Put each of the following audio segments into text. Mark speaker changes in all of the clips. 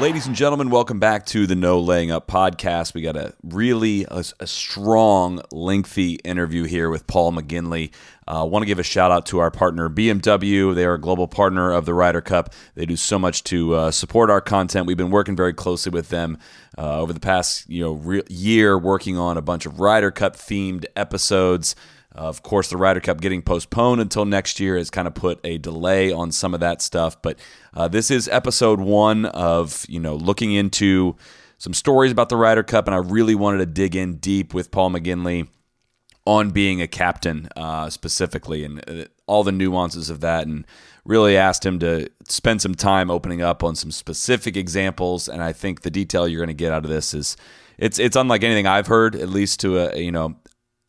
Speaker 1: Ladies and gentlemen, welcome back to the No Laying Up podcast. We got a really a, a strong, lengthy interview here with Paul McGinley. I uh, want to give a shout out to our partner BMW. They are a global partner of the Ryder Cup. They do so much to uh, support our content. We've been working very closely with them uh, over the past you know re- year, working on a bunch of Ryder Cup themed episodes. Of course, the Ryder Cup getting postponed until next year has kind of put a delay on some of that stuff. But uh, this is episode one of you know looking into some stories about the Ryder Cup, and I really wanted to dig in deep with Paul McGinley on being a captain uh, specifically and uh, all the nuances of that, and really asked him to spend some time opening up on some specific examples. And I think the detail you're going to get out of this is it's it's unlike anything I've heard, at least to a you know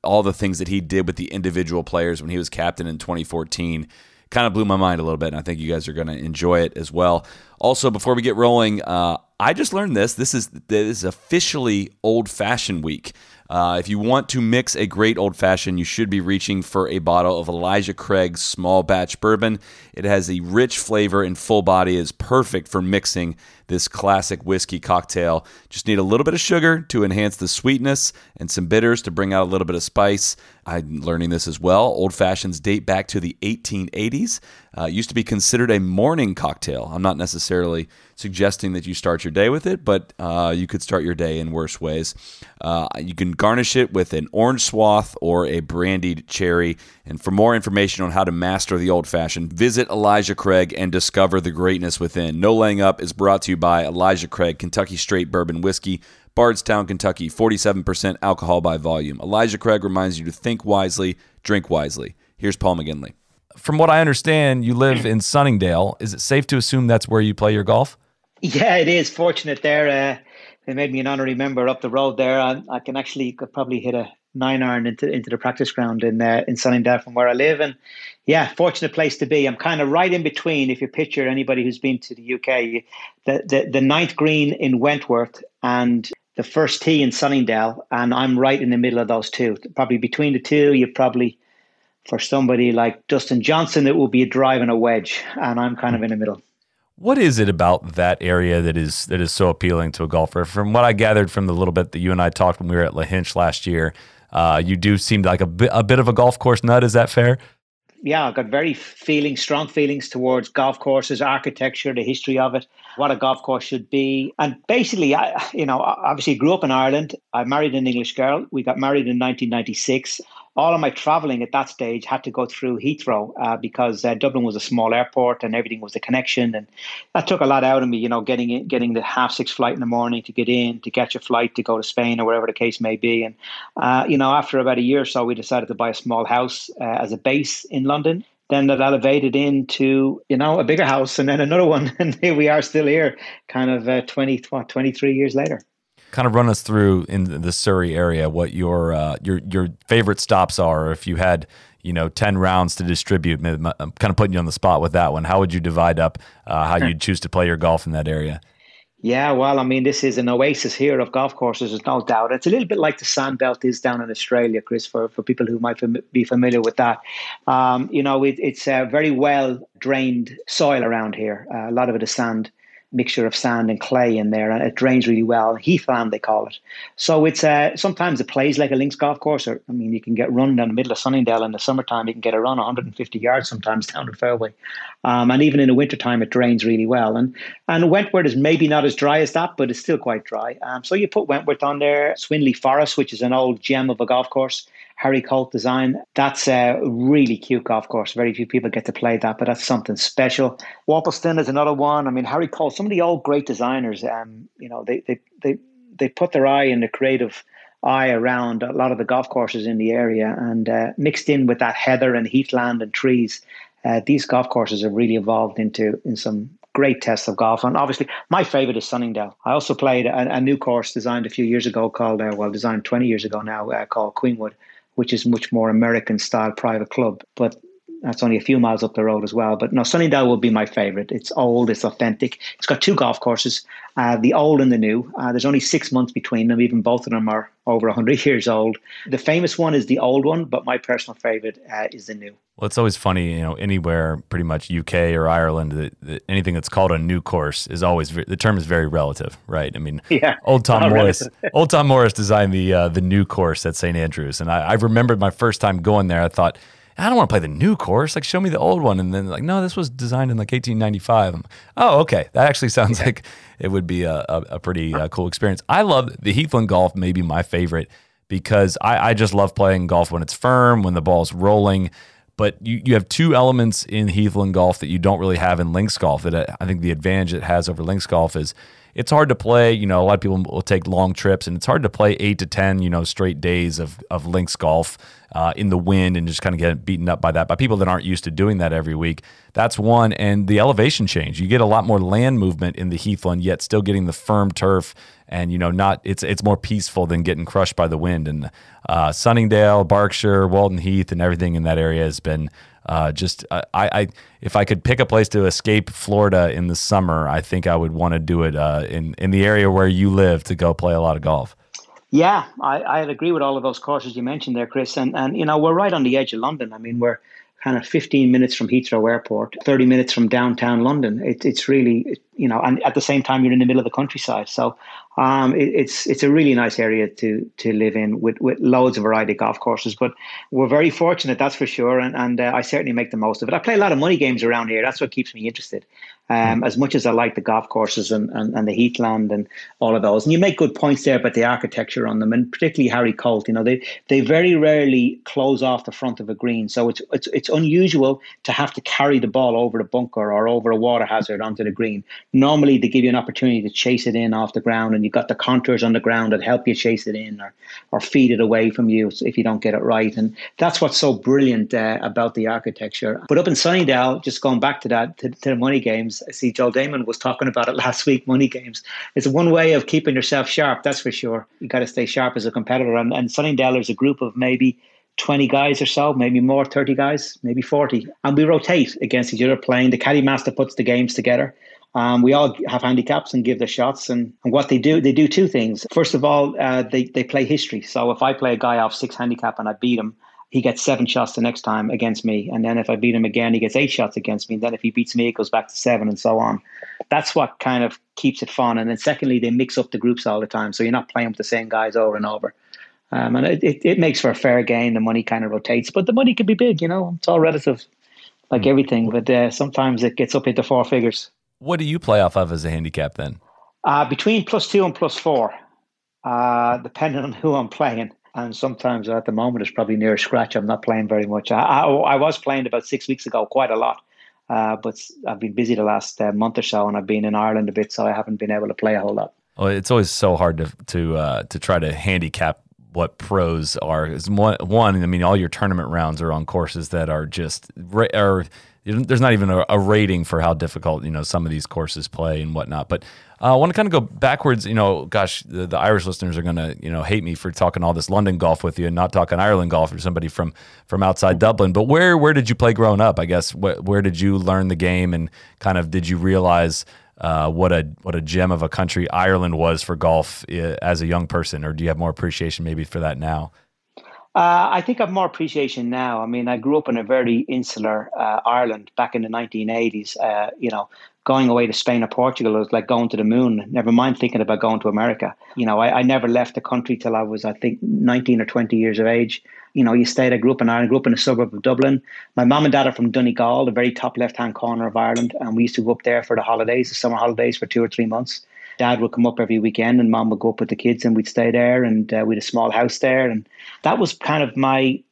Speaker 1: all the things that he did with the individual players when he was captain in 2014 kind of blew my mind a little bit, and I think you guys are going to enjoy it as well. Also, before we get rolling, uh, I just learned this. This is this is officially Old Fashioned Week. Uh, if you want to mix a great old fashioned, you should be reaching for a bottle of Elijah Craig's small batch bourbon. It has a rich flavor and full body, is perfect for mixing this classic whiskey cocktail. Just need a little bit of sugar to enhance the sweetness and some bitters to bring out a little bit of spice. I'm learning this as well. Old fashions date back to the 1880s. Uh, used to be considered a morning cocktail. I'm not necessarily suggesting that you start your day with it, but uh, you could start your day in worse ways. Uh, you can garnish it with an orange swath or a brandied cherry. And for more information on how to master the old fashioned, visit Elijah Craig and discover the greatness within. No Laying Up is brought to you by Elijah Craig, Kentucky Straight Bourbon Whiskey. Bardstown, Kentucky, 47% alcohol by volume. Elijah Craig reminds you to think wisely, drink wisely. Here's Paul McGinley.
Speaker 2: From what I understand, you live in Sunningdale. Is it safe to assume that's where you play your golf?
Speaker 3: Yeah, it is. Fortunate there. Uh, they made me an honorary member up the road there. I, I can actually could probably hit a nine iron into into the practice ground in uh, in Sunningdale from where I live, and yeah, fortunate place to be. I'm kind of right in between. If you picture anybody who's been to the UK, the the, the ninth green in Wentworth and the first tee in Sunningdale, and I'm right in the middle of those two. Probably between the two, you probably for somebody like Dustin Johnson, it will be a drive and a wedge, and I'm kind of in the middle.
Speaker 2: What is it about that area that is that is so appealing to a golfer? From what I gathered from the little bit that you and I talked when we were at La Lahinch last year, uh, you do seem like a bit, a bit of a golf course nut. Is that fair?
Speaker 3: yeah, I've got very feeling, strong feelings towards golf courses, architecture, the history of it, what a golf course should be. And basically, I, you know, obviously grew up in Ireland. I married an English girl. We got married in 1996 all of my traveling at that stage had to go through Heathrow uh, because uh, Dublin was a small airport and everything was a connection, and that took a lot out of me. You know, getting in, getting the half six flight in the morning to get in to catch a flight to go to Spain or wherever the case may be. And uh, you know, after about a year or so, we decided to buy a small house uh, as a base in London. Then that elevated into you know a bigger house and then another one, and here we are still here, kind of uh, 20, what, 23 years later
Speaker 2: kind of run us through in the Surrey area what your uh, your your favorite stops are. If you had you know ten rounds to distribute, I'm kind of putting you on the spot with that one. How would you divide up uh, how you'd choose to play your golf in that area?
Speaker 3: Yeah, well, I mean, this is an oasis here of golf courses, there's no doubt. It's a little bit like the Sandbelt is down in Australia, Chris, for, for people who might be familiar with that. Um, you know, it, it's a very well drained soil around here. Uh, a lot of it is sand mixture of sand and clay in there, and it drains really well. Heathland, they call it. So it's uh, sometimes it plays like a links golf course. Or I mean, you can get run down the middle of Sunningdale in the summertime. You can get a run 150 yards sometimes down the fairway, um, and even in the wintertime, it drains really well. And and Wentworth is maybe not as dry as that, but it's still quite dry. Um, so you put Wentworth on there. Swinley Forest, which is an old gem of a golf course. Harry Colt design. That's a really cute golf course. Very few people get to play that, but that's something special. Worplesdon is another one. I mean, Harry Colt, some of the old great designers, um, you know, they, they, they, they put their eye in the creative eye around a lot of the golf courses in the area and uh, mixed in with that heather and heathland and trees. Uh, these golf courses have really evolved into in some great tests of golf. And obviously, my favorite is Sunningdale. I also played a, a new course designed a few years ago called, uh, well, designed 20 years ago now, uh, called Queenwood, which is much more American style private club. But that's only a few miles up the road as well. But no, Sunningdale will be my favorite. It's old, it's authentic. It's got two golf courses, uh, the old and the new. Uh, there's only six months between them. Even both of them are over 100 years old. The famous one is the old one, but my personal favorite uh, is the new.
Speaker 1: Well, it's always funny, you know, anywhere, pretty much UK or Ireland, the, the, anything that's called a new course is always the term is very relative, right? I mean,
Speaker 3: yeah,
Speaker 1: old Tom Morris, old Tom Morris designed the uh, the new course at St Andrews, and I, I remembered my first time going there. I thought I don't want to play the new course. Like, show me the old one. And then, like, no, this was designed in like 1895. I'm, oh, okay. That actually sounds like it would be a, a, a pretty uh, cool experience. I love the Heathland golf, maybe my favorite, because I, I just love playing golf when it's firm, when the ball's rolling. But you, you have two elements in Heathland golf that you don't really have in links golf. That uh, I think the advantage it has over links golf is it's hard to play. You know, a lot of people will take long trips, and it's hard to play eight to ten, you know, straight days of of links golf uh, in the wind and just kind of get beaten up by that by people that aren't used to doing that every week. That's one, and the elevation change. You get a lot more land movement in the Heathland, yet still getting the firm turf, and you know, not it's it's more peaceful than getting crushed by the wind. And uh, Sunningdale, Berkshire, Walton Heath, and everything in that area has been uh, just I, I, if I could pick a place to escape Florida in the summer, I think I would want to do it uh, in in the area where you live to go play a lot of golf.
Speaker 3: Yeah, I, I agree with all of those courses you mentioned there, Chris. And and you know we're right on the edge of London. I mean we're kind of 15 minutes from Heathrow Airport, 30 minutes from downtown London. It, it's really, you know, and at the same time, you're in the middle of the countryside. So um, it, it's it's a really nice area to to live in with, with loads of variety of golf courses. But we're very fortunate, that's for sure, and and uh, I certainly make the most of it. I play a lot of money games around here. That's what keeps me interested. Um, as much as I like the golf courses and, and, and the heathland and all of those, and you make good points there about the architecture on them, and particularly Harry Colt. You know, they they very rarely close off the front of a green, so it's it's it's unusual to have to carry the ball over the bunker or over a water hazard onto the green. Normally, they give you an opportunity to chase it in off the ground, and you've got the contours on the ground that help you chase it in or or feed it away from you if you don't get it right. And that's what's so brilliant uh, about the architecture. But up in Sunningdale, just going back to that to, to the money games I see Joe Damon was talking about it last week, money games. It's one way of keeping yourself sharp, that's for sure. You got to stay sharp as a competitor. And, and Sunningdale is a group of maybe 20 guys or so, maybe more, 30 guys, maybe 40. And we rotate against each other playing. The caddy master puts the games together. Um, we all have handicaps and give the shots. And, and what they do, they do two things. First of all, uh, they, they play history. So if I play a guy off six handicap and I beat him, he gets seven shots the next time against me. And then if I beat him again, he gets eight shots against me. And then if he beats me, it goes back to seven and so on. That's what kind of keeps it fun. And then secondly, they mix up the groups all the time. So you're not playing with the same guys over and over. Um, and it, it, it, makes for a fair game. The money kind of rotates, but the money can be big, you know, it's all relative, like mm. everything. But uh, sometimes it gets up into four figures.
Speaker 1: What do you play off of as a handicap then?
Speaker 3: Uh, between plus two and plus four, uh, depending on who I'm playing and sometimes at the moment it's probably near scratch. I'm not playing very much. I, I, I was playing about six weeks ago quite a lot, uh, but I've been busy the last uh, month or so, and I've been in Ireland a bit, so I haven't been able to play a whole lot.
Speaker 1: Well, it's always so hard to to uh, to try to handicap what pros are. One, one, I mean, all your tournament rounds are on courses that are just are there's not even a, a, rating for how difficult you know some of these courses play and whatnot. But uh, I want to kind of go backwards. You know, gosh, the, the Irish listeners are going to you know hate me for talking all this London golf with you and not talking Ireland golf or somebody from from outside Dublin. But where where did you play growing up? I guess wh- where did you learn the game and kind of did you realize uh, what a what a gem of a country Ireland was for golf uh, as a young person, or do you have more appreciation maybe for that now?
Speaker 3: Uh, I think I have more appreciation now. I mean, I grew up in a very insular uh, Ireland back in the 1980s. Uh, you know, going away to Spain or Portugal was like going to the moon. Never mind thinking about going to America. You know, I, I never left the country till I was, I think, 19 or 20 years of age. You know, you stayed. I grew up in Ireland. Grew up in a suburb of Dublin. My mom and dad are from Donegal, the very top left-hand corner of Ireland, and we used to go up there for the holidays, the summer holidays, for two or three months dad would come up every weekend and mom would go up with the kids and we'd stay there and uh, we had a small house there and that was kind of my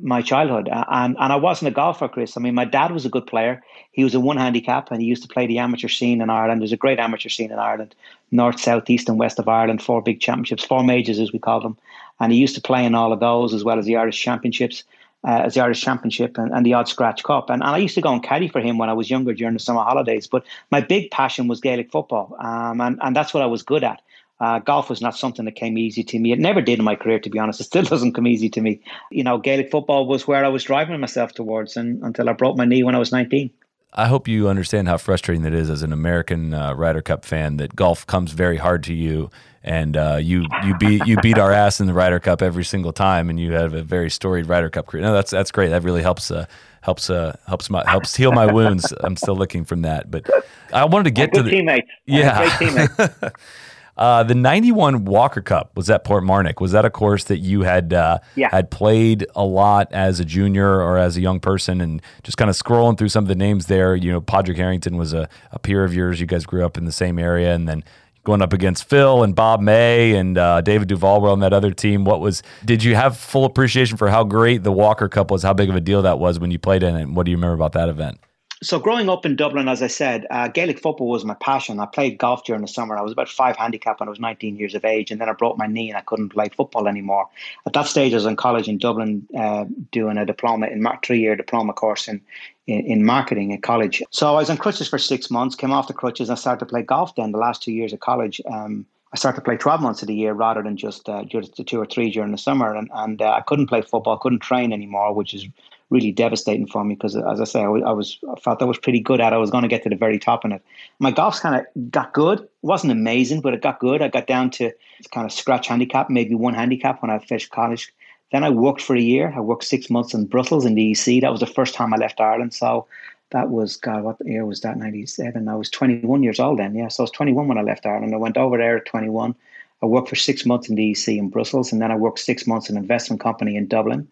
Speaker 3: my childhood. And and I wasn't a golfer Chris. I mean my dad was a good player. He was a one handicap and he used to play the amateur scene in Ireland. There's a great amateur scene in Ireland north south east and west of Ireland four big championships four majors as we call them. And he used to play in all of those as well as the Irish championships uh, as the Irish Championship and, and the Odd Scratch Cup. And, and, I used to go and caddy for him when I was younger during the summer holidays. But my big passion was Gaelic football, um, and, and that's what I was good at. Uh, golf was not something that came easy to me. It never did in my career, to be honest. It still doesn't come easy to me. You know, Gaelic football was where I was driving myself towards, and until I broke my knee when I was 19.
Speaker 1: I hope you understand how frustrating that is as an American uh, Ryder Cup fan. That golf comes very hard to you, and uh, you you beat you beat our ass in the Ryder Cup every single time, and you have a very storied Ryder Cup career. No, that's that's great. That really helps uh, helps uh, helps my helps heal my wounds. I'm still looking from that, but I wanted to get
Speaker 3: to
Speaker 1: the
Speaker 3: teammate.
Speaker 1: Yeah. Uh, the 91 Walker Cup was at Portmarnock. Was that a course that you had uh,
Speaker 3: yeah.
Speaker 1: had played a lot as a junior or as a young person? And just kind of scrolling through some of the names there, you know, Padraig Harrington was a, a peer of yours. You guys grew up in the same area. And then going up against Phil and Bob May and uh, David Duval were on that other team. What was, did you have full appreciation for how great the Walker Cup was, how big of a deal that was when you played in it? What do you remember about that event?
Speaker 3: So growing up in Dublin, as I said, uh, Gaelic football was my passion. I played golf during the summer. I was about five handicap when I was 19 years of age, and then I broke my knee and I couldn't play football anymore. At that stage, I was in college in Dublin uh, doing a diploma in three-year diploma course in, in, in marketing at college. So I was on crutches for six months. Came off the crutches and I started to play golf. Then the last two years of college. Um, I started to play 12 months of the year rather than just uh, just two or three during the summer. And, and uh, I couldn't play football, couldn't train anymore, which is really devastating for me because, as I say, I was, I was I felt I was pretty good at. it. I was going to get to the very top in it. My golf's kind of got good. It wasn't amazing, but it got good. I got down to kind of scratch handicap, maybe one handicap when I finished college. Then I worked for a year. I worked six months in Brussels in the EC. That was the first time I left Ireland. So that was God. What year was that? Ninety seven. I was twenty one years old then. Yeah, so I was twenty one when I left Ireland. I went over there at twenty one. I worked for six months in the EC in Brussels, and then I worked six months in an investment company in Dublin.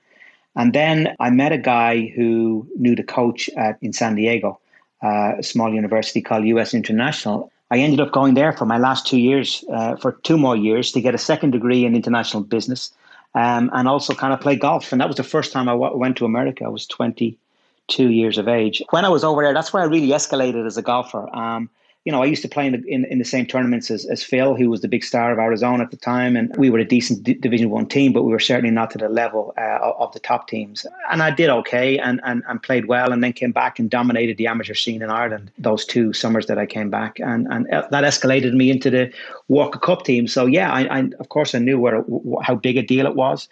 Speaker 3: And then I met a guy who knew the coach at, in San Diego, uh, a small university called US International. I ended up going there for my last two years, uh, for two more years, to get a second degree in international business um, and also kind of play golf. And that was the first time I w- went to America. I was 22 years of age. When I was over there, that's where I really escalated as a golfer. Um, you know, I used to play in the, in, in the same tournaments as, as Phil, who was the big star of Arizona at the time, and we were a decent D- Division One team, but we were certainly not to the level uh, of the top teams. And I did okay and, and and played well, and then came back and dominated the amateur scene in Ireland those two summers that I came back, and and that escalated me into the Walker Cup team. So yeah, I, I of course I knew where how big a deal it was.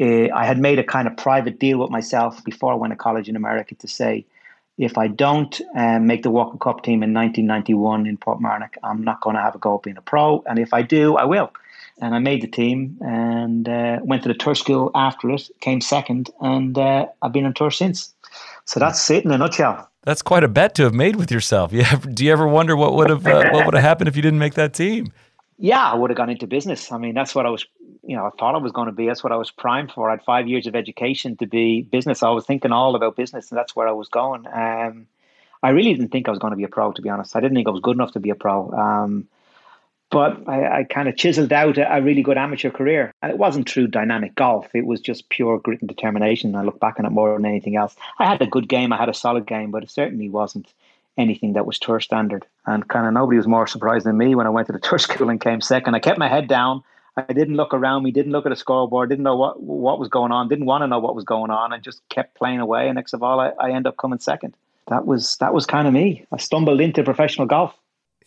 Speaker 3: Uh, I had made a kind of private deal with myself before I went to college in America to say if I don't um, make the Walker Cup team in 1991 in Port Portmarnock, I'm not going to have a go at being a pro. And if I do, I will. And I made the team and uh, went to the tour school after it, came second, and uh, I've been on tour since. So that's it in a nutshell.
Speaker 1: That's quite a bet to have made with yourself. You have, do you ever wonder what would have uh, what would have happened if you didn't make that team?
Speaker 3: Yeah, I would have gone into business. I mean, that's what I was you know, I thought I was going to be. That's what I was primed for. I had five years of education to be business. I was thinking all about business, and that's where I was going. Um, I really didn't think I was going to be a pro, to be honest. I didn't think I was good enough to be a pro. Um, but I, I kind of chiseled out a, a, really good amateur career. And it wasn't true dynamic golf. It was just pure grit and determination. I look back on it more than anything else. I had a good game. I had a solid game, but it certainly wasn't anything that was tour standard. And kind of nobody was more surprised than me when I went to the tour school and came second. I kept my head down. I didn't look around me, didn't look at a scoreboard, didn't know what what was going on, didn't want to know what was going on, and just kept playing away. And next of all, I, I end up coming second. That was that was kind of me. I stumbled into professional golf.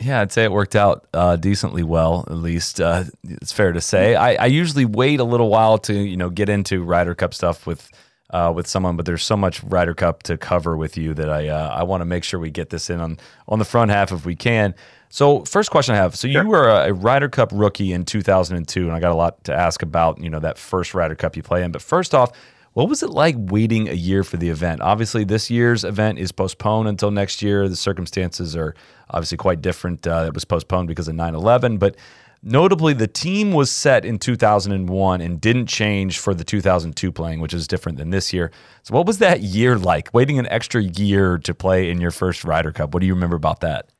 Speaker 1: Yeah, I'd say it worked out uh, decently well. At least uh, it's fair to say. I, I usually wait a little while to you know get into Ryder Cup stuff with uh, with someone, but there's so much Ryder Cup to cover with you that I uh, I want to make sure we get this in on on the front half if we can. So, first question I have. So, sure. you were a, Ryder Cup rookie in 2002, and I got a lot to ask about, you know, that first Ryder Cup you play in. But first off, what was it like waiting a year for the event? Obviously, this year's event is postponed until next year. The circumstances are obviously quite different. Uh, it was postponed because of 9 11. But notably, the team was set in 2001 and didn't change for the 2002 playing, which is different than this year. So, what was that year like? Waiting an extra year to play in your first Ryder Cup. What do you remember about that?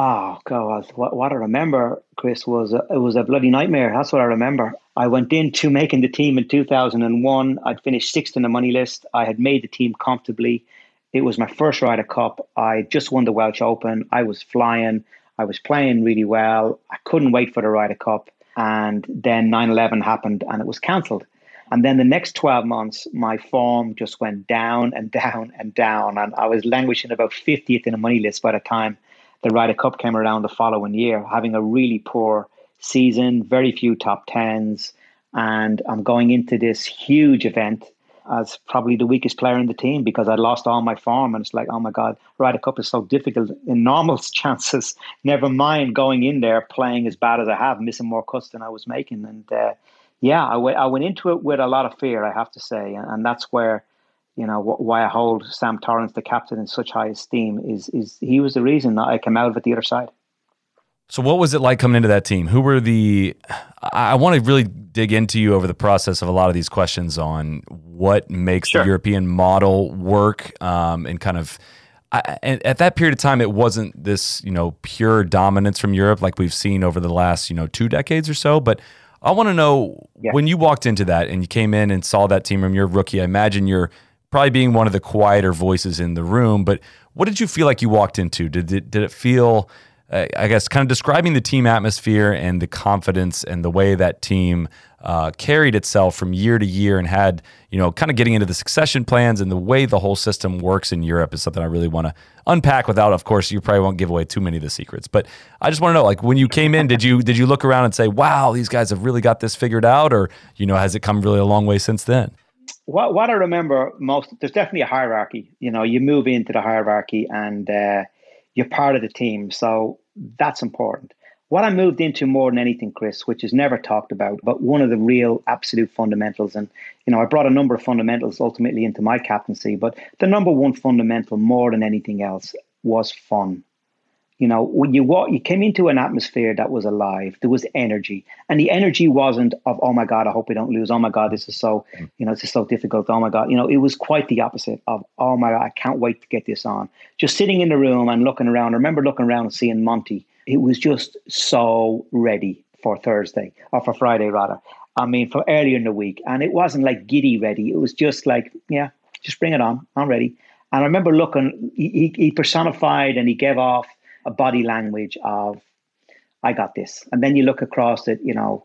Speaker 3: Oh God! What, what I remember, Chris, was a, it was a bloody nightmare. That's what I remember. I went into making the team in 2001. I'd finished sixth in the money list. I had made the team comfortably. It was my first Ryder Cup. I just won the Welsh Open. I was flying. I was playing really well. I couldn't wait for the Ryder Cup. And then 9 11 happened and it was cancelled. And then the next 12 months, my form just went down and down and down. And I was languishing about 50th in the money list by the time the Ryder Cup came around the following year, having a really poor season, very few top tens, and I'm going into this huge event as probably the weakest player in the team because I lost all my form. And it's like, oh my God, Ryder Cup is so difficult in normal chances. Never mind going in there playing as bad as I have, missing more cuts than I was making. And uh, yeah, I, w- I went into it with a lot of fear, I have to say. And, and that's where, you know, wh- why I hold Sam Torrance, the captain, in such high esteem is, is he was the reason that I came out of it the other side.
Speaker 1: So, what was it like coming into that team? Who were the? I want to really dig into you over the process of a lot of these questions on what makes sure. the European model work, um, and kind of. I, at that period of time, it wasn't this you know pure dominance from Europe like we've seen over the last you know two decades or so. But I want to know yeah. when you walked into that and you came in and saw that team room. You're a rookie. I imagine you're probably being one of the quieter voices in the room. But what did you feel like you walked into? Did it, did it feel uh, I guess, kind of describing the team atmosphere and the confidence and the way that team uh, carried itself from year to year and had, you know, kind of getting into the succession plans and the way the whole system works in Europe is something I really want to unpack. Without, of course, you probably won't give away too many of the secrets, but I just want to know, like, when you came in, did you did you look around and say, "Wow, these guys have really got this figured out," or you know, has it come really a long way since then?
Speaker 3: What what I remember most, there's definitely a hierarchy. You know, you move into the hierarchy and. Uh, you're part of the team. So that's important. What I moved into more than anything, Chris, which is never talked about, but one of the real absolute fundamentals, and you know, I brought a number of fundamentals ultimately into my captaincy, but the number one fundamental more than anything else was fun. You know, when you walk, you came into an atmosphere that was alive. There was energy, and the energy wasn't of "Oh my God, I hope we don't lose." "Oh my God, this is so," mm. you know, this is so difficult. "Oh my God," you know, it was quite the opposite of "Oh my God, I can't wait to get this on." Just sitting in the room and looking around. I remember looking around and seeing Monty. It was just so ready for Thursday or for Friday rather. I mean, for earlier in the week, and it wasn't like giddy ready. It was just like, yeah, just bring it on. I'm ready. And I remember looking. He, he personified and he gave off a body language of I got this. And then you look across at, you know,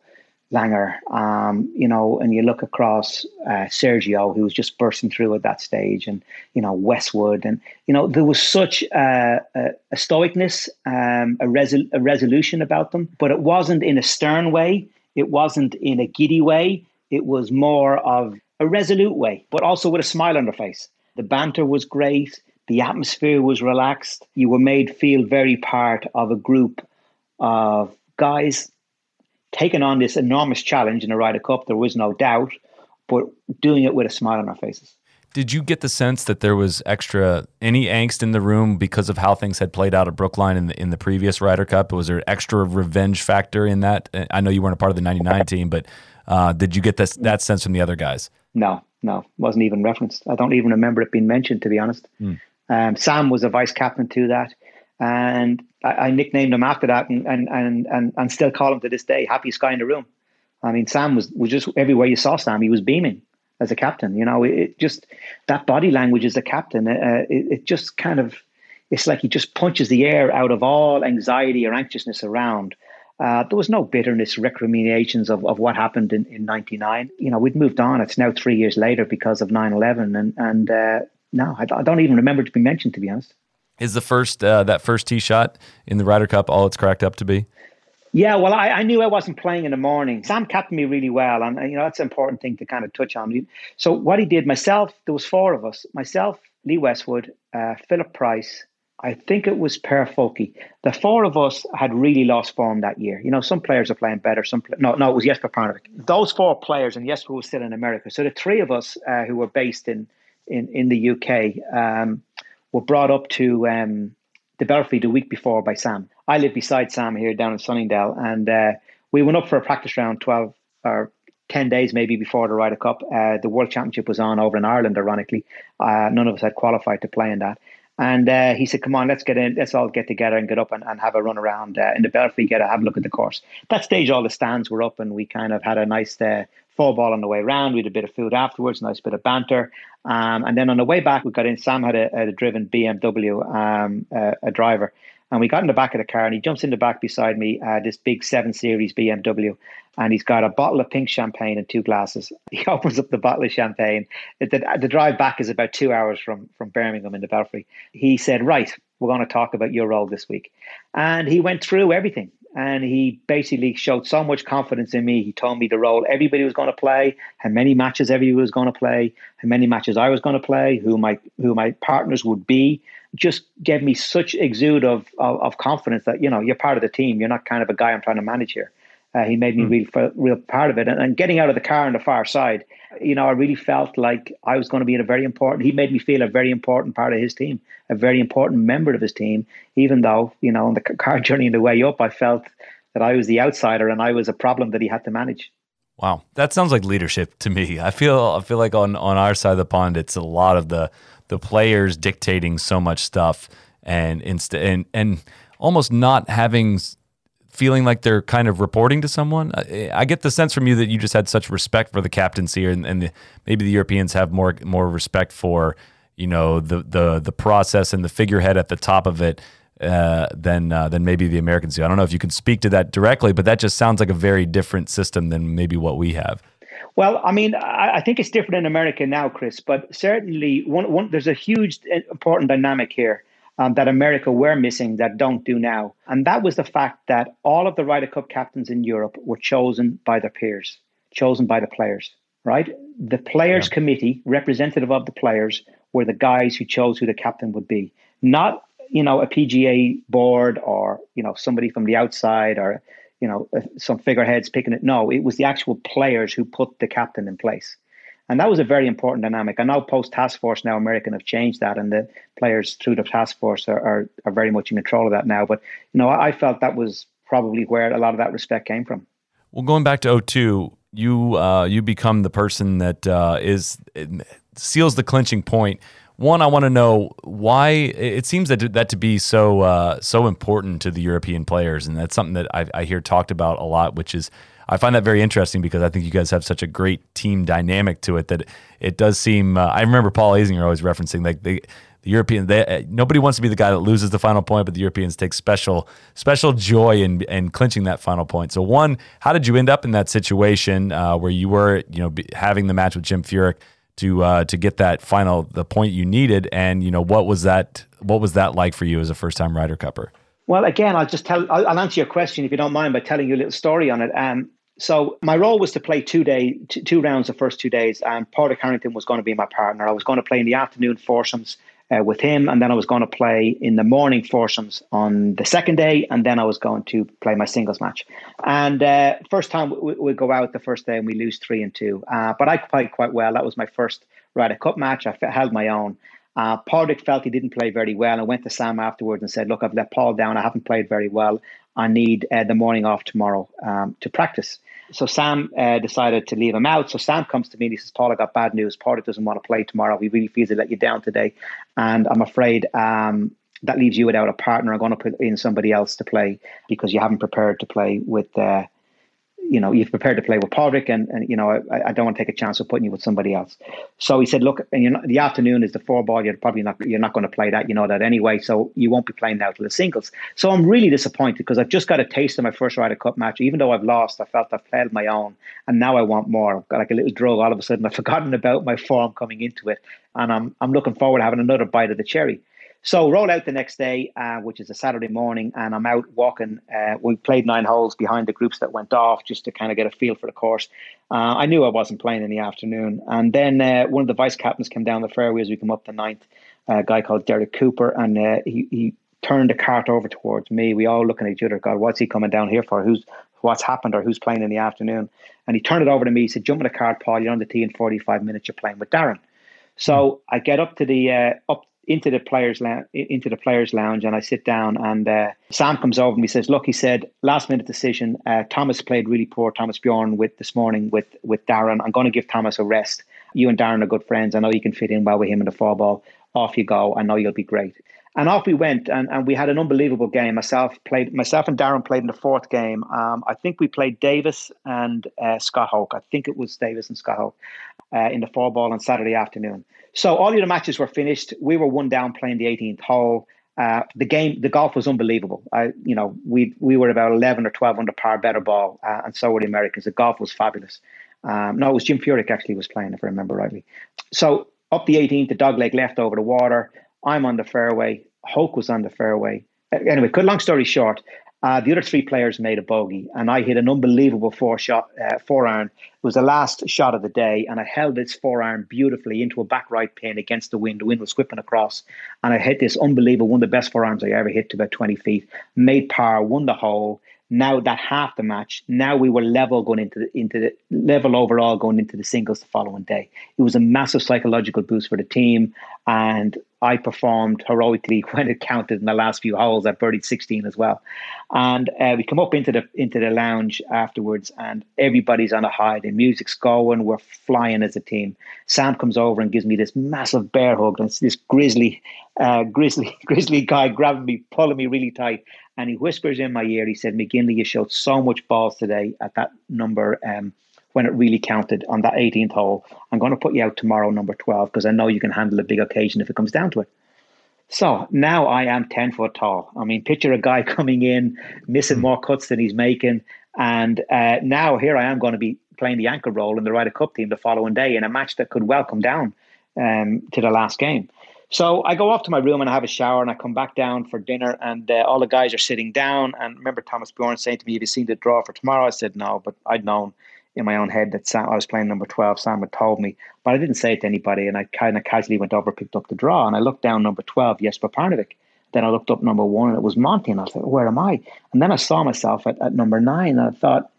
Speaker 3: Langer, um, you know, and you look across uh, Sergio, who was just bursting through at that stage, and, you know, Westwood. And, you know, there was such uh, a, a, stoicness, um, a, resol- a resolution about them, but it wasn't in a stern way. It wasn't in a giddy way. It was more of a resolute way, but also with a smile on their face. The banter was great. The atmosphere was relaxed. You were made feel very part of a group of guys taking on this enormous challenge in the Ryder Cup. There was no doubt, but doing it with a smile on our faces.
Speaker 1: Did you get the sense that there was extra any angst in the room because of how things had played out at Brookline in the in the previous Ryder Cup? Was there an extra revenge factor in that? I know you weren't a part of the '99 team, but uh, did you get this, that sense from the other guys?
Speaker 3: No, no, wasn't even referenced. I don't even remember it being mentioned, to be honest. Mm. Um, Sam was a vice captain to that, and I, I, nicknamed him after that, and, and and and and still call him to this day. Happiest guy in the room. I mean, Sam was was just everywhere you saw Sam, he was beaming as a captain. You know, it, it just that body language as a captain. Uh, it, it just kind of it's like he just punches the air out of all anxiety or anxiousness around. Uh, there was no bitterness, recriminations of, of what happened in, in 99. You know, we'd moved on. It's now three years later because of 9 11. And, and uh, no, I, I don't even remember to be mentioned, to be honest.
Speaker 1: Is the first uh, that first tee shot in the Ryder Cup all it's cracked up to be?
Speaker 3: Yeah, well, I, I, knew I wasn't playing in the morning. Sam captained me really well, and you know that's an important thing to kind of touch on. So what he did, myself, there was four of us: myself, Lee Westwood, uh, Philip Price, I think it was Pierre Fulke. The four of us had really lost form that year. You know, some players are playing better. Some no, no, it was Jesper Parnevik. Those four players, and Jesper was still in America. So the three of us uh, who were based in in, in the UK um, were brought up to um, the Belfry the week before by Sam. I live beside Sam here down in Sunningdale, and uh, we went up for a practice round 12 or 10 days maybe before the Ryder Cup. Uh, the World Championship was on over in Ireland, ironically. Uh, none of us had qualified to play in that. And uh, he said, "Come on, let's get in. Let's all get together and get up and, and have a run around uh, in the Belfry. Get a have a look at the course." That stage, all the stands were up, and we kind of had a nice uh, four ball on the way around. We had a bit of food afterwards, nice bit of banter, um, and then on the way back, we got in. Sam had a, a driven BMW, um, a driver, and we got in the back of the car, and he jumps in the back beside me, uh, this big seven series BMW, and he's got a bottle of pink champagne and two glasses. He opens up the bottle of champagne. The, the drive back is about two hours from, from Birmingham in the Belfry. He said, Right, we're going to talk about your role this week. And he went through everything. and he basically showed so much confidence in me. He told me the role everybody was going to play, how many matches everybody was going to play, how many matches I was going to play, who my who my partners would be. Just gave me such exude of, of, of confidence that you know you're part of the team. You're not kind of a guy I'm trying to manage here. Uh, he made me mm. real real part of it, and, and getting out of the car on the far side, you know, I really felt like I was going to be in a very important. He made me feel a very important part of his team, a very important member of his team. Even though you know, on the car journey and the way up, I felt that I was the outsider and I was a problem that he had to manage.
Speaker 1: Wow, that sounds like leadership to me. I feel I feel like on on our side of the pond, it's a lot of the the players dictating so much stuff and and and almost not having feeling like they're kind of reporting to someone. I, I, get the sense from you that you just had such respect for the captaincy, and, and the, maybe the Europeans have more more respect for you know the the the process and the figurehead at the top of it uh, than uh, than maybe the Americans do. I don't know if you can speak to that directly, but that just sounds like a very different system than maybe what we have.
Speaker 3: Well, I mean, I, I think it's different in America now, Chris. But certainly, one, one there's a huge uh, important dynamic here um, that America were missing that don't do now. And that was the fact that all of the Ryder Cup captains in Europe were chosen by their peers, chosen by the players, right? The players' yeah. committee, representative of the players, were the guys who chose who the captain would be, not you know a PGA board or you know somebody from the outside or you know some figureheads picking it. No, it was the actual players who put the captain in place. And that was a very important dynamic. I know post task force now, American have changed that, and the players through the task force are, are, are very much in control of that now. But you know, I felt that was probably where a lot of that respect came from.
Speaker 1: Well, going back to 02, you uh, you become the person that uh, is seals the clinching point. One, I want to know why it seems that that to be so uh, so important to the European players, and that's something that I, I hear talked about a lot, which is I find that very interesting because I think you guys have such a great team dynamic to it that it does seem. Uh, I remember Paul Azinger always referencing like the the European. They, uh, nobody wants to be the guy that loses the final point, but the Europeans take special special joy in in clinching that final point. So one, how did you end up in that situation uh, where you were you know having the match with Jim Furyk? To uh, to get that final the point you needed, and you know what was that what was that like for you as a first time Ryder Cupper?
Speaker 3: Well, again, I'll just tell, I'll, I'll, answer your question if you don't mind by telling you a little story on it. Um, so my role was to play two day, two, two rounds the first two days, and Padraig Harrington was going to be my partner. I was going to play in the afternoon foursomes uh, with him, and then I was going to play in the morning foursomes on the second day, and then I was going to play my singles match. And uh, first time we, we, go out the first day and we lose three and two, uh, but I played quite well. That was my first Ryder Cup match. I held my own. Uh, felt he didn't play very well and went to Sam afterwards and said, Look, I've let Paul down. I haven't played very well. I need uh, the morning off tomorrow um, to practice. So Sam uh, decided to leave him out. So Sam comes to me and he says, Paul, I got bad news. Paul doesn't want to play tomorrow. He really feels he let you down today. And I'm afraid um, that leaves you without a partner. I'm going to put in somebody else to play because you haven't prepared to play with uh, you know, you've prepared to play with Padraig, and, and you know, I, I don't want to take a chance of putting you with somebody else. So he said, look, and not, the afternoon is the four ball. You're probably not, you're not going to play that. You know that anyway. So you won't be playing now till the singles. So I'm really disappointed because I've just got a taste of my first Ryder Cup match. Even though I've lost, I felt I've played my own, and now I want more. I've got like a little drug. All of a sudden, I've forgotten about my form coming into it, and I'm I'm looking forward to having another bite of the cherry. So roll out the next day, uh, which is a Saturday morning, and I'm out walking. Uh, we played nine holes behind the groups that went off just to kind of get a feel for the course. Uh, I knew I wasn't playing in the afternoon, and then uh, one of the vice captains came down the fairway as we come up the ninth. A guy called Derek Cooper, and uh, he, he turned the cart over towards me. We all looking at each other. God, what's he coming down here for? Who's what's happened or who's playing in the afternoon? And he turned it over to me. He said, "Jump in the cart, Paul. You're on the tee in 45 minutes. You're playing with Darren." So I get up to the uh, up into the players lounge, into the players lounge, and I sit down. And uh, Sam comes over and he says, "Look," he said, "last minute decision. Uh, Thomas played really poor. Thomas Bjorn with this morning with with Darren. I'm going to give Thomas a rest. You and Darren are good friends. I know you can fit in well with him in the four ball. Off you go. I know you'll be great." And off we went, and, and we had an unbelievable game. Myself played, myself and Darren played in the fourth game. Um, I think we played Davis and uh, Scott Hoch. I think it was Davis and Scott Hoch uh, in the four ball on Saturday afternoon. So all of the matches were finished. We were one down playing the 18th hole. Uh, the game, the golf was unbelievable. I, you know, we we were about 11 or 12 under par, better ball, uh, and so were the Americans. The golf was fabulous. Um, no, it was Jim Furyk actually was playing, if I remember rightly. So up the 18th, the dog leg left over the water. I'm on the fairway. Hoch was on the fairway. Anyway, cut long story short, Uh, the other three players made a bogey, and I hit an unbelievable four shot uh, four iron. It was the last shot of the day, and I held this four iron beautifully into a back right pin against the wind. The wind was whipping across, and I hit this unbelievable one of the best irons I ever hit to about twenty feet. Made par, won the hole. Now that half the match, now we were level going into the, into the level overall going into the singles the following day. It was a massive psychological boost for the team, and I performed heroically when it counted in the last few holes. I birdied 16 as well, and uh, we come up into the into the lounge afterwards, and everybody's on a high. The music's going, we're flying as a team. Sam comes over and gives me this massive bear hug, and this grizzly, uh, grizzly, grizzly guy grabbing me, pulling me really tight, and he whispers in my ear. He said, "McGinley, you showed so much balls today at that number." Um, when it really counted on that 18th hole. I'm going to put you out tomorrow, number 12, because I know you can handle a big occasion if it comes down to it. So now I am 10 foot tall. I mean, picture a guy coming in, missing more cuts than he's making. And uh, now here I am going to be playing the anchor role in the Ryder Cup team the following day in a match that could well come down um, to the last game. So I go off to my room and I have a shower and I come back down for dinner and uh, all the guys are sitting down. And remember Thomas Bjorn saying to me, Have you seen the draw for tomorrow? I said, No, but I'd known in my own head that Sam, I was playing number 12. Sam had told me, but I didn't say it to anybody. And I kind of casually went over, picked up the draw, and I looked down number 12, Jesper Parnevik. Then I looked up number one, and it was Monty. And I thought, where am I? And then I saw myself at, at number nine, and I thought,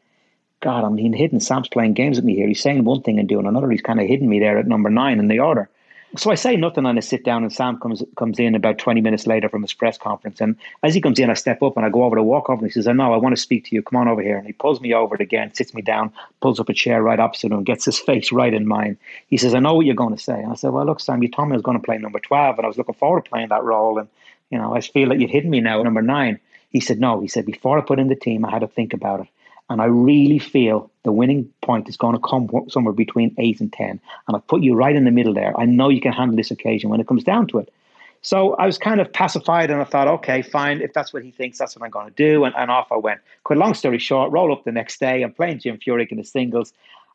Speaker 3: God, I'm being hidden. Sam's playing games with me here. He's saying one thing and doing another. He's kind of hidden me there at number nine in the order so I say nothing and I sit down and Sam comes comes in about 20 minutes later from his press conference. And as he comes in, I step up and I go over to walk over and he says, I know, I want to speak to you. Come on over here. And he pulls me over again, sits me down, pulls up a chair right opposite him, gets his face right in mine. He says, I know what you're going to say. And I said, well, look, Sam, you told me I was going to play number 12 and I was looking forward to playing that role. And, you know, I feel that you've hidden me now number nine. He said, no. He said, before I put in the team, I had to think about it. And I really feel the winning point is going to come somewhere between eight and 10. And I put you right in the middle there. I know you can handle this occasion when it comes down to it. So I was kind of pacified and I thought, okay, fine. If that's what he thinks, that's what I'm going to do. And, and off I went. Quite long story short, roll up the next day. I'm playing Jim Furyk in the singles.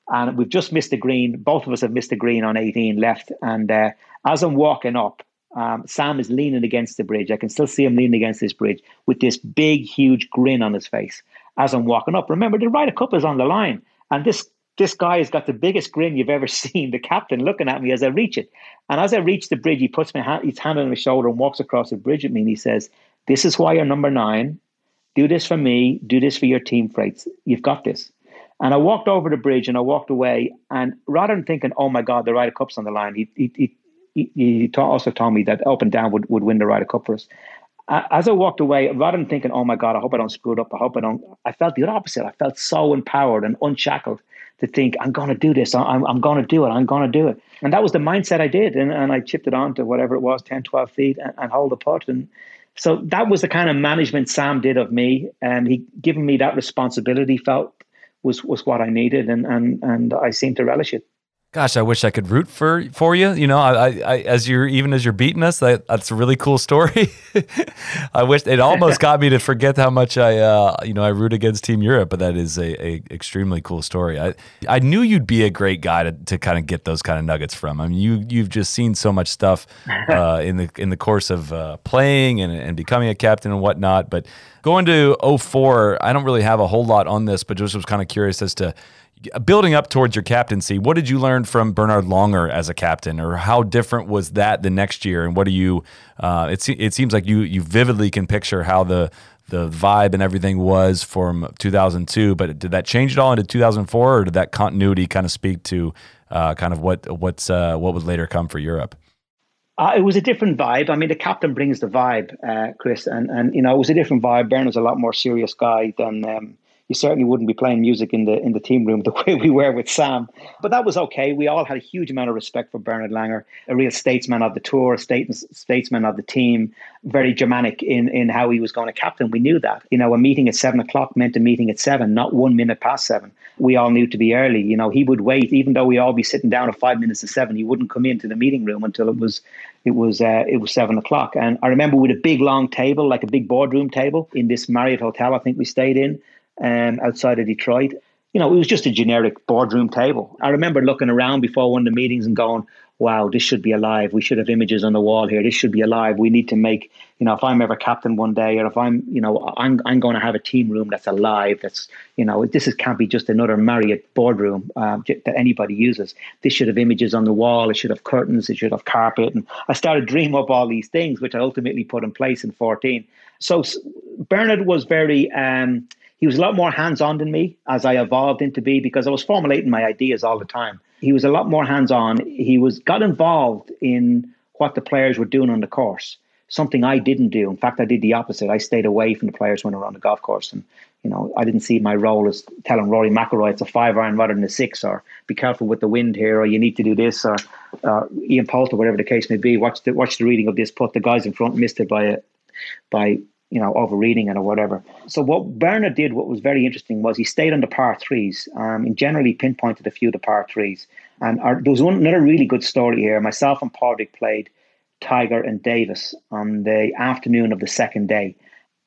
Speaker 3: And we've just missed the green. Both of us have missed the green on 18 left. And uh, as I'm walking up, um, Sam is leaning against the bridge. I can still see him leaning against this bridge with this big, huge grin on his face as I'm walking up. Remember, the Ryder Cup is on the line, and this this guy has got the biggest grin you've ever seen. The captain looking at me as I reach it, and as I reach the bridge, he puts my hand, his hand on my shoulder and walks across the bridge at me, and he says, "This is why you're number nine. Do this for me. Do this for your team, Freites. You've got this." And I walked over the bridge and I walked away. And rather than thinking, "Oh my God, the Ryder Cup's on the line," he he he, he, he also told me that up and down would, would win the Ryder Cup for us as I walked away, rather than thinking, "Oh my God, I hope I don't screw it up," I hope I don't. I felt the opposite. I felt so empowered and unshackled to think, "I'm going to do this. I'm, I'm going to do it. I'm going to do it." And that was the mindset I did, and, and I chipped it on to whatever it was, 10, 12 feet, and, and hold the putt. And so that was the kind of management Sam did of me, and he given me that responsibility. Felt was was what I needed, and and and I seemed to relish it.
Speaker 1: Gosh, I wish I could root for for you. You know, I, I as you're even as you're beating us, that, that's a really cool story. I wish it almost got me to forget how much I, uh, you know, I root against Team Europe. But that is a, a extremely cool story. I I knew you'd be a great guy to, to kind of get those kind of nuggets from. I mean, you you've just seen so much stuff uh, in the in the course of uh, playing and and becoming a captain and whatnot. But going to 04, I don't really have a whole lot on this, but just was kind of curious as to building up towards your captaincy, what did you learn from Bernhard Langer as a captain, or how different was that the next year? And what do you? Uh, it it seems like you you vividly can picture how the the vibe and everything was from 2002. But did that change at all into 2004, or did that continuity kind of speak to uh, kind of what what's uh, what would later come for Europe?
Speaker 3: Uh, it was a different vibe. I mean, the captain brings the vibe, uh, Chris, and and you know it was a different vibe. Bernhard's a lot more serious guy than. Um, you certainly wouldn't be playing music in the in the team room the way we were with Sam. But that was okay. We all had a huge amount of respect for Bernhard Langer, a real statesman of the tour, a statesman of the team, very Germanic in in how he was going to captain. We knew that. You know, a meeting at seven o'clock meant a meeting at seven, not one minute past seven. We all knew to be early. You know, he would wait, even though we all be sitting down at five minutes to seven. He wouldn't come into the meeting room until it was it was uh, it was seven o'clock. And I remember with a big long table, like a big boardroom table, in this Marriott hotel I think we stayed in um, outside of Detroit. you know, it was just a generic boardroom table. I remember looking around before one of the meetings and going, wow, this should be alive. We should have images on the wall here. This should be alive. We need to make, you know, if I'm ever captain one day, or if I'm, you know, I'm, I'm going to have a team room that's alive. That's, you know, this is, can't be just another Marriott boardroom um, that anybody uses. This should have images on the wall. It should have curtains. It should have carpet. And I started dream up all these things, which I ultimately put in place in 14. So Bernard was very, um, he was a lot more hands on than me as I evolved into be because I was formulating my ideas all the time. He was a lot more hands on. He was got involved in what the players were doing on the course, something I didn't do. In fact, I did the opposite. I stayed away from the players when they were on the golf course, and you know I didn't see my role as telling Rory McIlroy it's a five iron rather than a six, or be careful with the wind here, or you need to do this, or, or Ian Poulter, whatever the case may be. Watch the watch the reading of this put. The guys in front missed it by a by you know, overreading it or whatever. So what Bernhard did, what was very interesting, was he stayed on the par threes um, and generally pinpointed a few of the par threes. And our, there was one another really good story here. Myself and Padraig played Tiger and Davis on the afternoon of the second day.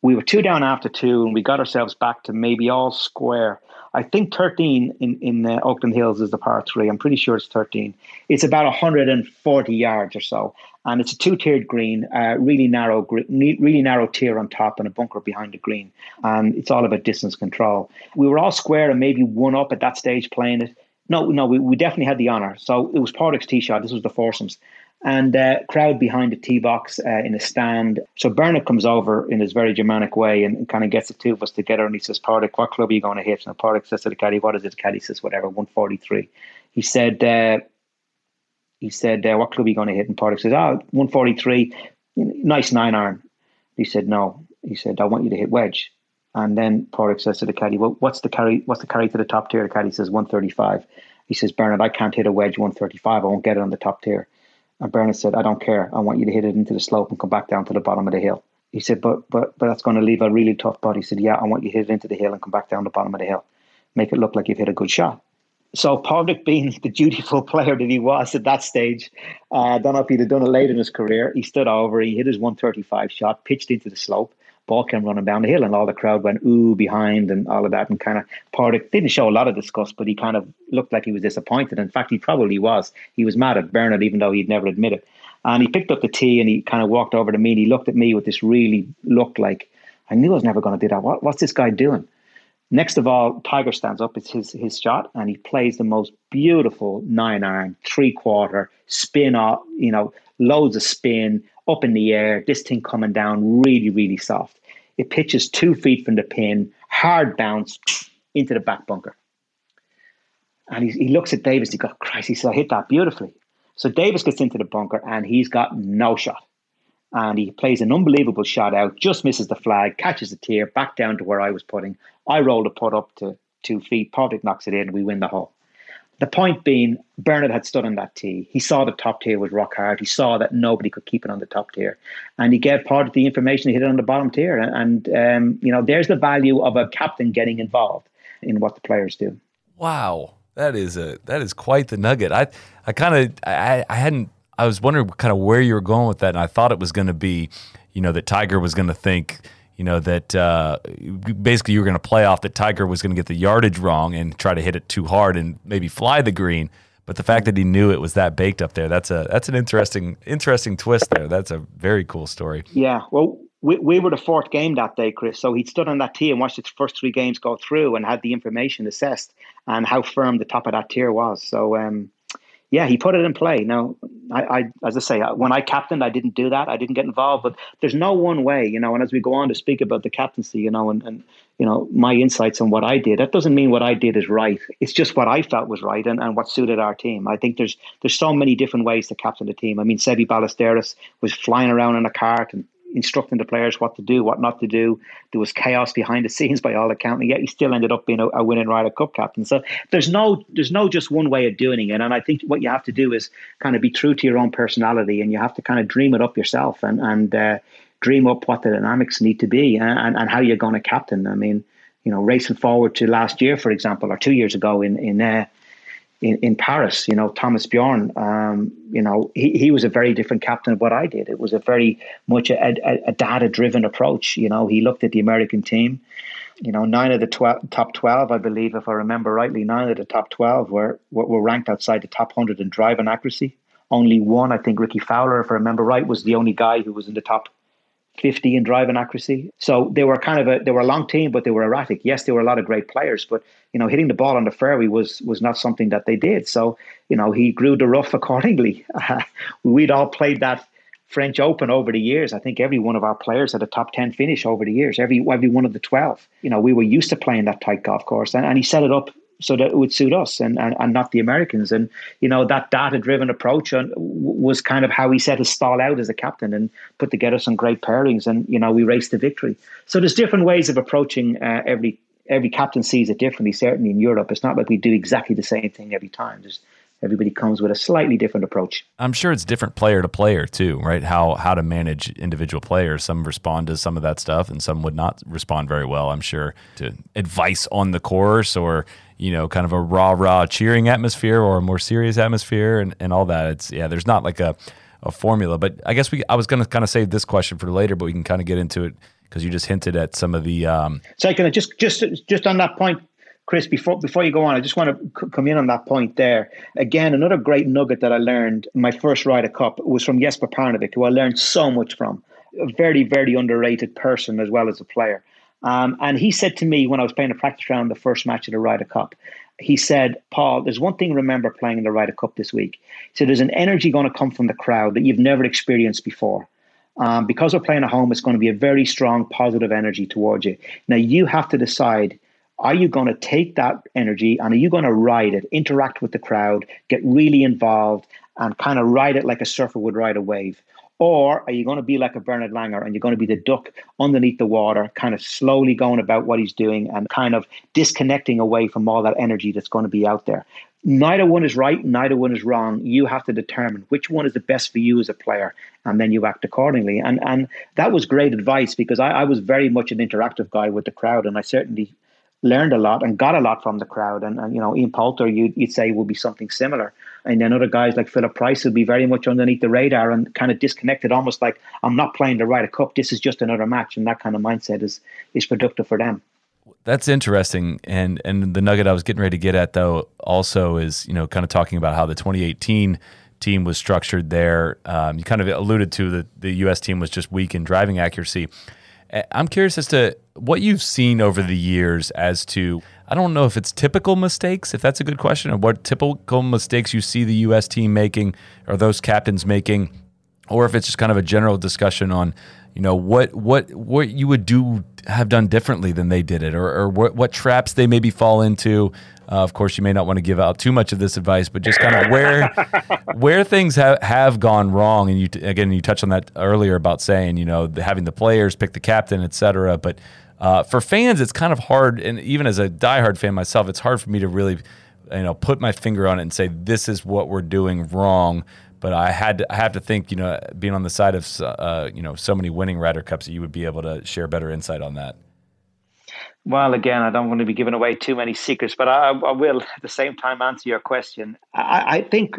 Speaker 3: We were two down after two, and we got ourselves back to maybe all square. I think 13 in, in uh, Oakland Hills is the par three. I'm pretty sure it's 13. It's about 140 yards or so and it's a two-tiered green, uh, really narrow, really narrow tier on top, and a bunker behind the green. And it's all about distance control. We were all square and maybe one up at that stage playing it. No, no, we, we definitely had the honour. So it was Padraig's tee shot. This was the foursomes, and uh, crowd behind the tee box uh, in a stand. So Bernhard comes over in his very Germanic way and, and kind of gets the two of us together, and he says, "Padraig, what club are you going to hit?" And Padraig says to the caddy, "What is it?" The caddy says, "Whatever, 143." He said. Uh, he said, uh, What club are you going to hit? And Padraig says, Oh, 143, nice nine iron. He said, No. He said, I want you to hit wedge. And then Padraig says to the caddy, Well, what's the carry? What's the carry to the top tier? The caddy says, 135. He says, Bernhard, I can't hit a wedge 135. I won't get it on the top tier. And Bernhard said, I don't care. I want you to hit it into the slope and come back down to the bottom of the hill. He said, but but but that's going to leave a really tough putt. He said, yeah, I want you to hit it into the hill and come back down the bottom of the hill. Make it look like you've hit a good shot. So Padraig, being the dutiful player that he was at that stage, uh, I don't know if he'd have done it late in his career. He stood over, he hit his 135 shot, pitched into the slope. Ball came running down the hill, and all the crowd went ooh behind and all of that. And kind of Padraig didn't show a lot of disgust, but he kind of looked like he was disappointed. In fact, he probably was. He was mad at Bernhard, even though he'd never admit it. And he picked up the tee and he kind of walked over to me and he looked at me with this really look like I knew I was never going to do that. What, what's this guy doing? Next of all, Tiger stands up. It's his his shot, and he plays the most beautiful nine iron, three quarter spin off. You know, loads of spin up in the air. This thing coming down really, really soft. It pitches two feet from the pin, hard bounce into the back bunker. And he, he looks at Davis. He goes, "Christ!" He says, "I hit that beautifully." So Davis gets into the bunker, and he's got no shot and he plays an unbelievable shot out, just misses the flag, catches the tier, back down to where I was putting. I roll the putt up to two feet. Padraig knocks it in, we win the hole. The point being, Bernhard had stood on that tee. He saw the top tier was rock hard. He saw that nobody could keep it on the top tier, and he gave part of the information he hit it on the bottom tier. And, and um, you know, there's the value of a captain getting involved in what the players do.
Speaker 1: Wow, that is a that is quite the nugget. I I kind of I, I hadn't I was wondering kind of where you were going with that, and I thought it was going to be, you know, that Tiger was going to think, you know, that uh, basically you were going to play off that Tiger was going to get the yardage wrong and try to hit it too hard and maybe fly the green. But the fact that he knew it was that baked up there, that's a that's an interesting interesting twist there. That's a very cool story.
Speaker 3: Yeah, well, we, we were the fourth game that day, Chris. So he'd stood on that tee and watched the first three games go through and had the information assessed and how firm the top of that tier was. So um, yeah, he put it in play. Now, I, I, as I say, when I captained, I didn't do that. I didn't get involved. But there's no one way, you know. And as we go on to speak about the captaincy, you know, and, and you know my insights on what I did, that doesn't mean what I did is right. It's just what I felt was right and, and what suited our team. I think there's there's so many different ways to captain a team. I mean, Seve Ballesteros was flying around in a cart and instructing the players what to do, what not to do. There was chaos behind the scenes by all accounts, yet he still ended up being a, a winning Ryder Cup captain. So there's no there's no just one way of doing it. And I think what you have to do is kind of be true to your own personality, and you have to kind of dream it up yourself and and uh, dream up what the dynamics need to be and, and, and how you're going to captain. I mean, you know, racing forward to last year, for example, or two years ago in in uh, in, in Paris, you know, Thomas Bjorn, um, you know, he, he was a very different captain of what I did. It was a very much a, a, a data driven approach. You know, he looked at the American team. You know, nine of the 12, top 12, I believe, if I remember rightly, nine of the top 12 were, were, ranked outside the top 100 in driving accuracy. Only one, I think, Rickie Fowler, if I remember right, was the only guy who was in the top 50 in driving accuracy. So they were kind of a they were a long team, but they were erratic. Yes, there were a lot of great players, but you know, hitting the ball on the fairway was was not something that they did. So you know, he grew the rough accordingly. We'd all played that French Open over the years. I think every one of our players had a top ten finish over the years. Every every one of the twelve. You know, we were used to playing that tight golf course, and, and he set it up so that it would suit us and, and, and not the Americans. And, you know, that data driven approach on, was kind of how he set his stall out as a captain and put together some great pairings. And, you know, we raced to victory. So there's different ways of approaching uh, every every captain sees it differently. Certainly in Europe, it's not like we do exactly the same thing every time. There's everybody comes with a slightly different approach.
Speaker 1: I'm sure it's different player to player too, right? How how to manage individual players. Some respond to some of that stuff, and some would not respond very well. I'm sure to advice on the course or you know kind of a rah rah cheering atmosphere or a more serious atmosphere and, and all that. It's yeah, there's not like a a formula, but I guess we I was going to kind of save this question for later, but we can kind of get into it because you just hinted at some of the. Um,
Speaker 3: so can I just just just on that point, Chris, before before you go on, I just want to c- come in on that point there. Again, another great nugget that I learned in my first Ryder Cup was from Jesper Parnevik, who I learned so much from. A very, very underrated person as well as a player. Um, and he said to me when I was playing a practice round the first match of the Ryder Cup, he said, Paul, there's one thing remember playing in the Ryder Cup this week. So there's an energy going to come from the crowd that you've never experienced before. Um, because we're playing at home, it's going to be a very strong positive energy towards you. Now you have to decide are you going to take that energy and are you going to ride it, interact with the crowd, get really involved, and kind of ride it like a surfer would ride a wave? Or are you going to be like a Bernhard Langer and you're going to be the duck underneath the water, kind of slowly going about what he's doing and kind of disconnecting away from all that energy that's going to be out there? Neither one is right, neither one is wrong. You have to determine which one is the best for you as a player, and then you act accordingly. And and that was great advice because I, I was very much an interactive guy with the crowd, and I certainly learned a lot and got a lot from the crowd. And, and you know, Ian Poulter, you'd, you'd say would be something similar. And then other guys like Philip Price would be very much underneath the radar and kind of disconnected, almost like I'm not playing the Ryder Cup. This is just another match, and that kind of mindset is is productive for them.
Speaker 1: That's interesting, and and the nugget I was getting ready to get at though also is you know kind of talking about how the 2018 team was structured there. Um, you kind of alluded to that the U.S. team was just weak in driving accuracy. I'm curious as to what you've seen over the years as to I don't know if it's typical mistakes, if that's a good question, or what typical mistakes you see the U.S. team making or those captains making, or if it's just kind of a general discussion on, you know, what what what you would do have done differently than they did it, or, or what what traps they maybe fall into. Uh, of course, you may not want to give out too much of this advice, but just kind of where where things have, have gone wrong. And you again, you touched on that earlier about saying, you know, having the players pick the captain, et cetera. But uh, for fans, it's kind of hard, and even as a diehard fan myself, it's hard for me to really, you know, put my finger on it and say this is what we're doing wrong. But I had to, I have to think, you know, being on the side of uh, you know so many winning Ryder Cups, you would be able to share better insight on that.
Speaker 3: Well, again, I don't want to be giving away too many secrets, but I, I will at the same time answer your question. I, I, think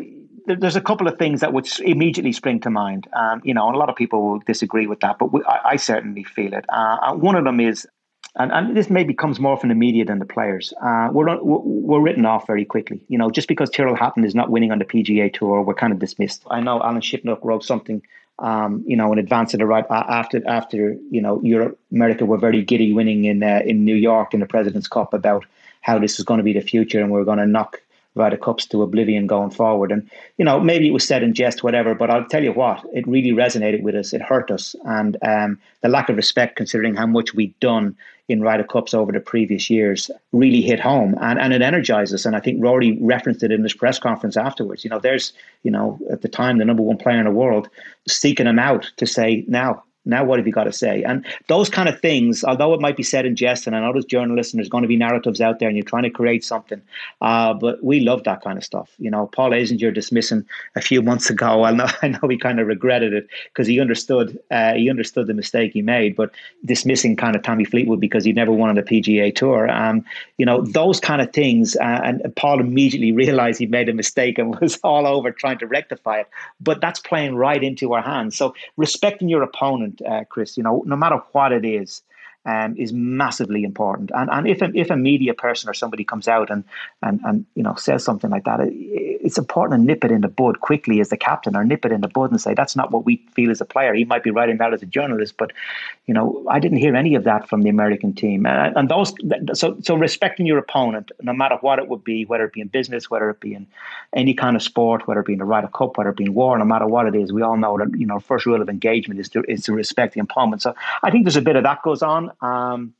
Speaker 3: there's a couple of things that would immediately spring to mind. Um, you know, and a lot of people will disagree with that, but we, I, I, certainly feel it. Uh, one of them is, and, and, this maybe comes more from the media than the players. Uh, we're, we're written off very quickly. You know, just because Tyrrell Hatton is not winning on the PGA Tour, we're kind of dismissed. I know Alan Shipnuck wrote something um, you know, in advance of the right after after you know Europe, America were very giddy winning in uh, in New York in the President's Cup about how this was going to be the future and we are going to knock Ryder Cups to oblivion going forward. And you know, maybe it was said in jest, whatever. But I'll tell you what, it really resonated with us. It hurt us, and um, the lack of respect, considering how much we'd done in Ryder Cups over the previous years really hit home and, and it energizes. And I think Rory referenced it in his press conference afterwards. You know, there's, you know, at the time, the number one player in the world seeking him out to say, now Now, what have you got to say? And those kind of things, although it might be said in jest, and I know there's journalists and there's going to be narratives out there and you're trying to create something, uh, but we love that kind of stuff. You know, Paul Azinger dismissing a few months ago, I know, I know he kind of regretted it because he understood uh, he understood the mistake he made, but dismissing kind of Tommy Fleetwood because he never won on the PGA Tour. Um, you know, those kind of things. Uh, and Paul immediately realized he made a mistake and was all over trying to rectify it. But that's playing right into our hands. So respecting your opponent, uh, Chris, you know, no matter what it is, um, is massively important. And and if a, if a media person or somebody comes out and and and you know says something like that, it, it's important to nip it in the bud quickly as the captain, or nip it in the bud and say that's not what we feel as a player. He might be writing that as a journalist, but you know I didn't hear any of that from the American team. And, and those so so respecting your opponent, no matter what it would be, whether it be in business, whether it be in any kind of sport, whether it be in the Ryder Cup, whether it be in war, no matter what it is, we all know that you know first rule of engagement is to is to respect the opponent. So I think there's a bit of that goes on. Um,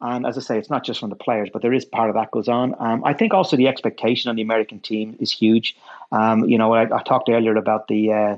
Speaker 3: and as I say, it's not just from the players, but there is part of that goes on. Um, I think also the expectation on the American team is huge. Um, you know, I, I, talked earlier about the uh,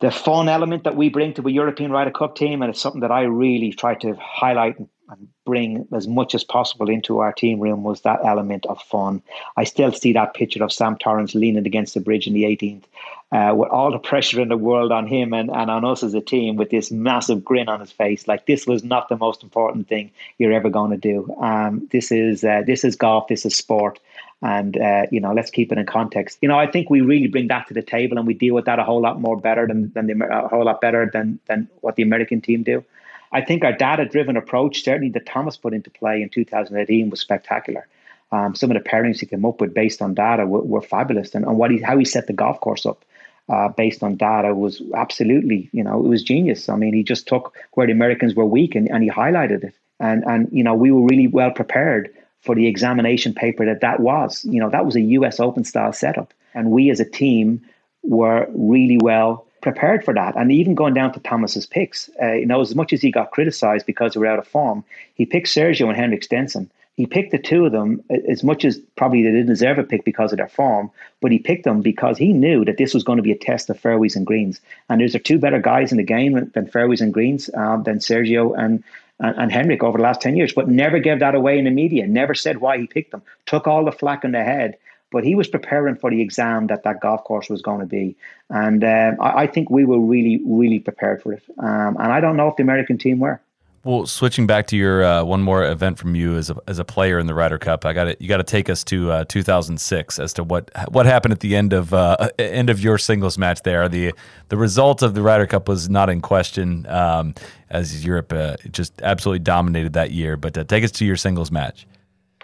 Speaker 3: the fun element that we bring to a European Ryder Cup team, and it's something that I really try to highlight and bring as much as possible into our team room was that element of fun. I still see that picture of Sam Torrance leaning against the bridge in the 18th uh, with all the pressure in the world on him and, and on us as a team with this massive grin on his face. Like this was not the most important thing you're ever going to do. Um, this is uh, this is golf. This is sport. And uh, you know, let's keep it in context. You know, I think we really bring that to the table, and we deal with that a whole lot more better than than the, a whole lot better than than what the American team do. I think our data driven approach, certainly that Thomas put into play in 2018, was spectacular. Um, some of the pairings he came up with based on data were, were fabulous, and, and what he, how he set the golf course up uh, based on data was absolutely, you know, it was genius. I mean, he just took where the Americans were weak and, and he highlighted it, and and you know, we were really well prepared for the examination paper that that was. You know, that was a U.S. Open style setup, and we as a team were really well prepared for that. And even going down to Thomas's picks, uh, you know, as much as he got criticized because they were out of form, he picked Sergio and Henrik Stenson. He picked the two of them as much as probably they didn't deserve a pick because of their form, but he picked them because he knew that this was going to be a test of fairways and greens. And there's two better guys in the game than fairways and greens um, than Sergio and, and, and Henrik over the last 10 years, but never gave that away in the media, never said why he picked them, took all the flack in the head but he was preparing for the exam that that golf course was going to be. And um, I, I, think we were really, really prepared for it. Um, and I don't know if the American team were.
Speaker 1: Well, switching back to your uh, one more event from you as a, as a player in the Ryder Cup, I got. You got to take us to uh, 2006 as to what what happened at the end of uh, end of your singles match. There, the the result of the Ryder Cup was not in question, um, as Europe uh, just absolutely dominated that year. But uh, take us to your singles match.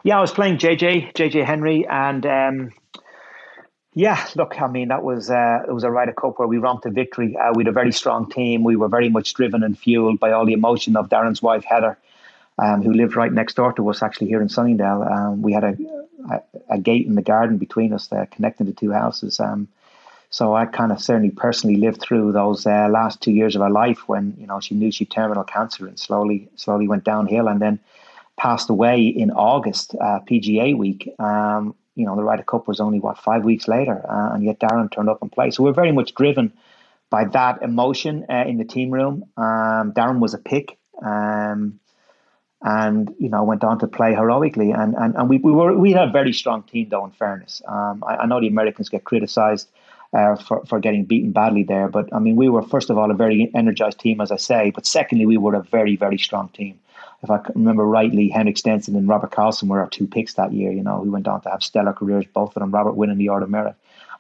Speaker 3: Yeah, I was playing JJ JJ Henry, and um, yeah, look, I mean that was uh, it was a Ryder Cup where we romped to victory. Uh, we had a very strong team. We were very much driven and fueled by all the emotion of Darren's wife Heather, um, who lived right next door to us, actually here in Sunningdale. Um, we had a, a, a gate in the garden between us, connecting the two houses. Um, so I kind of certainly personally lived through those uh, last two years of her life when you know she knew she had terminal cancer and slowly slowly went downhill, and then passed away in August, uh, PGA week. Um, you know, the Ryder Cup was only what five weeks later, uh, and yet Darren turned up and played. So we're very much driven by that emotion uh, in the team room. Um, Darren was a pick, um, and you know went on to play heroically. And and, and we, we were we had a very strong team though. In fairness, um, I, I, know the Americans get criticised. Uh, for, for getting beaten badly there. But I mean, we were, first of all, a very energized team, as I say. But secondly, we were a very, very strong team if I remember rightly, Henrik Stenson and Robert Karlsson were our two picks that year. You know, we went on to have stellar careers, both of them. Robert winning the Order of Merit.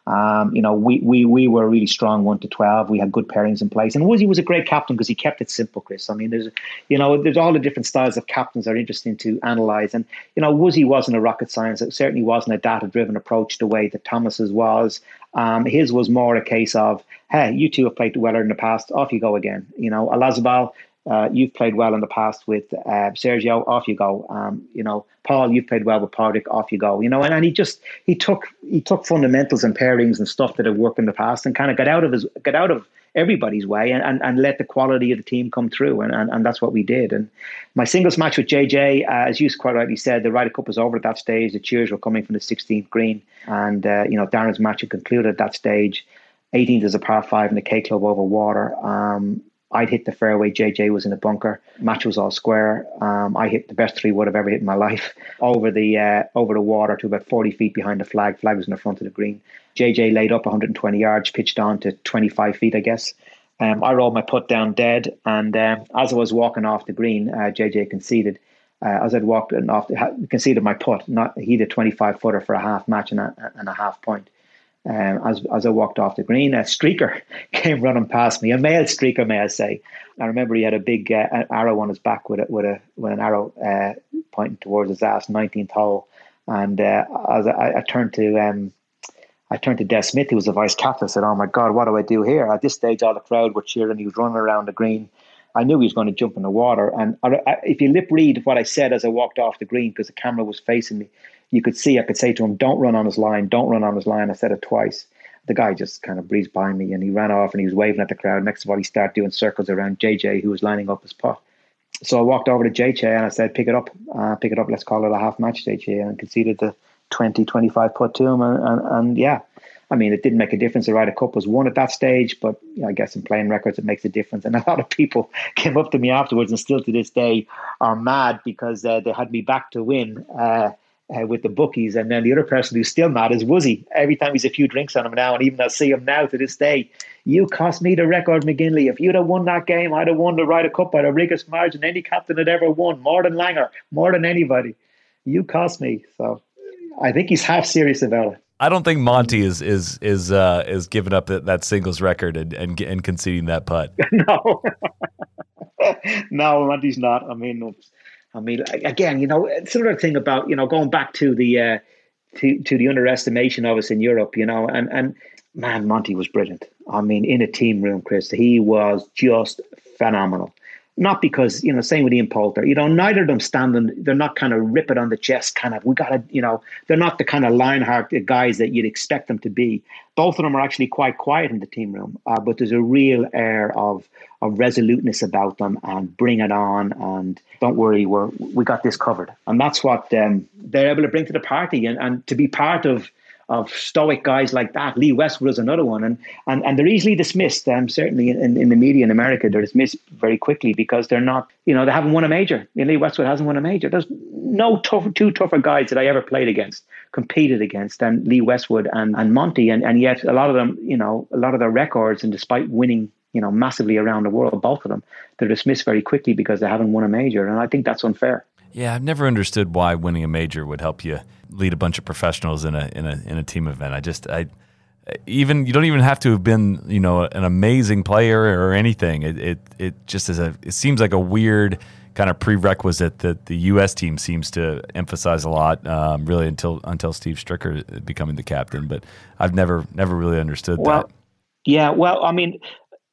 Speaker 3: Um, you know, we, we we were really strong one to twelve. We had good pairings in place, and Woosie was a great captain because he kept it simple, Chris. I mean, there's you know, there's all the different styles of captains are interesting to analyze, and you know, Woosie wasn't a rocket science. It certainly wasn't a data-driven approach the way that Thomas's was. Um, his was more a case of, hey, you two have played well in the past. Off you go again. You know, Olazabal uh, you've played well in the past with uh, Sergio. Off you go. Um, you know, Paul, you've played well with Padraig. Off you go. You know, and, and he just he took he took fundamentals and pairings and stuff that had worked in the past and kind of got out of his got out of everybody's way and, and, and let the quality of the team come through and, and, and that's what we did and my singles match with JJ uh, as you quite rightly said the Ryder Cup was over at that stage the cheers were coming from the 16th green and uh, you know Darren's match had concluded at that stage 18th is a par 5 in the K Club over water um, I'd hit the fairway. JJ was in a bunker. Match was all square. Um, I hit the best three wood I've ever hit in my life over the uh, over the water to about 40 feet behind the flag. Flag was in the front of the green. JJ laid up 120 yards, pitched on to 25 feet, I guess. Um, I rolled my putt down dead, and uh, as I was walking off the green, uh, JJ conceded. Uh, as I'd walked off, conceded my putt. Not he did 25 footer for a half match and a, and a half point. Um, as as I walked off the green, a streaker came running past me, a male streaker, may I say. I remember he had a big uh, arrow on his back with a, with a with an arrow uh, pointing towards his ass, 19th hole. And uh, as I, I, turned to um, I turned to Des Smyth, who was the vice captain. I said, "Oh my God, what do I do here?" At this stage, all the crowd were cheering. He was running around the green. I knew he was going to jump in the water. And I, I, if you lip read what I said as I walked off the green, because the camera was facing me, you could see I could say to him, "Don't run on his line, don't run on his line." I said it twice. The guy just kind of breezed by me and he ran off and he was waving at the crowd. Next of all, he started doing circles around JJ, who was lining up his putt. So I walked over to JJ and I said, "Pick it up, uh, pick it up. Let's call it a half match, JJ." And conceded the 20, 25 putt to him, and, and, and yeah. I mean, it didn't make a difference. The Ryder Cup was won at that stage, but you know, I guess in playing records, it makes a difference. And a lot of people came up to me afterwards, and still to this day are mad because uh, they had me back to win. Uh, uh, with the bookies. And then the other person who's still mad is Woosie. Every time he's a few drinks on him now, and even I see him now to this day, you cost me the record, McGinley. If you'd have won that game, I'd have won the Ryder Cup by the biggest margin any captain had ever won, more than Langer, more than anybody. You cost me. So I think he's half serious about it.
Speaker 1: I don't think Monty is is is uh, is giving up that, that singles record and, and and conceding that putt.
Speaker 3: no, no, Monty's not. I mean, I mean, again, you know, another thing about you know going back to the uh, to to the underestimation of us in Europe, you know, and and man, Monty was brilliant. I mean, in a team room, Chris, he was just phenomenal not because you know same with Ian Poulter you know neither of them standing they're not kind of rip it on the chest kind of we gotta you know they're not the kind of lionheart guys that you'd expect them to be. Both of them are actually quite quiet in the team room uh, but there's a real air of of resoluteness about them and bring it on and don't worry we're we got this covered. And that's what um, they're able to bring to the party and, and to be part of of stoic guys like that. Lee Westwood is another one, and and, and they're easily dismissed. Um, certainly in, in the media in America, they're dismissed very quickly because they're not, you know, they haven't won a major. You know, Lee Westwood hasn't won a major. There's no tough, two tougher guys that I ever played against, competed against, than Lee Westwood and, and Monty, and and yet a lot of them, you know, a lot of their records, and despite winning you know massively around the world both of them they're dismissed very quickly because they haven't won a major and i think that's unfair
Speaker 1: yeah, I've never understood why winning a major would help you lead a bunch of professionals in a in a in a team event. I just I even you don't even have to have been you know an amazing player or anything. It it, it just is a it seems like a weird kind of prerequisite that the U.S. team seems to emphasize a lot, um, really until until Steve Stricker becoming the captain. But I've never never really understood
Speaker 3: well,
Speaker 1: that.
Speaker 3: Yeah, well, I mean,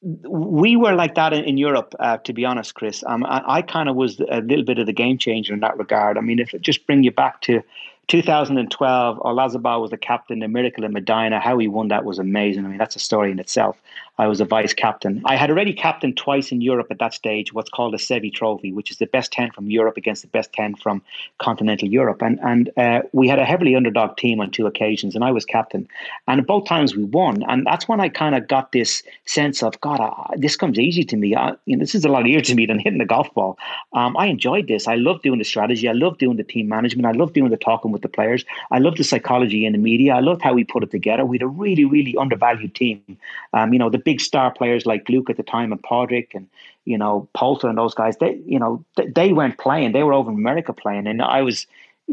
Speaker 3: we were like that in, Europe, uh, to be honest, Chris. Um, I, I kind of was a little bit of the game changer in that regard. I mean, if it just bring you back to 2012, Olazabal was the captain, the miracle in Medina. How he won that was amazing. I mean, that's a story in itself. I was a vice captain. I had already captained twice in Europe at that stage, what's called a Seve Trophy, which is the best 10 from Europe against the best 10 from continental Europe. And, and uh, we had a heavily underdog team on two occasions, and I was captain. And both times we won. And that's when I kind of got this sense of, God, I, this comes easy to me. I, you know, this is a lot easier to me than hitting the golf ball. Um, I enjoyed this. I love doing the strategy. I love doing the team management. I love doing the talking with the players. I love the psychology in the media. I loved how we put it together. We had a really, really undervalued team. Um, you know, the big star players like Luke at the time and Padraig and you know Poulter and those guys, they you know they, they weren't playing. They were over in America playing, and I was.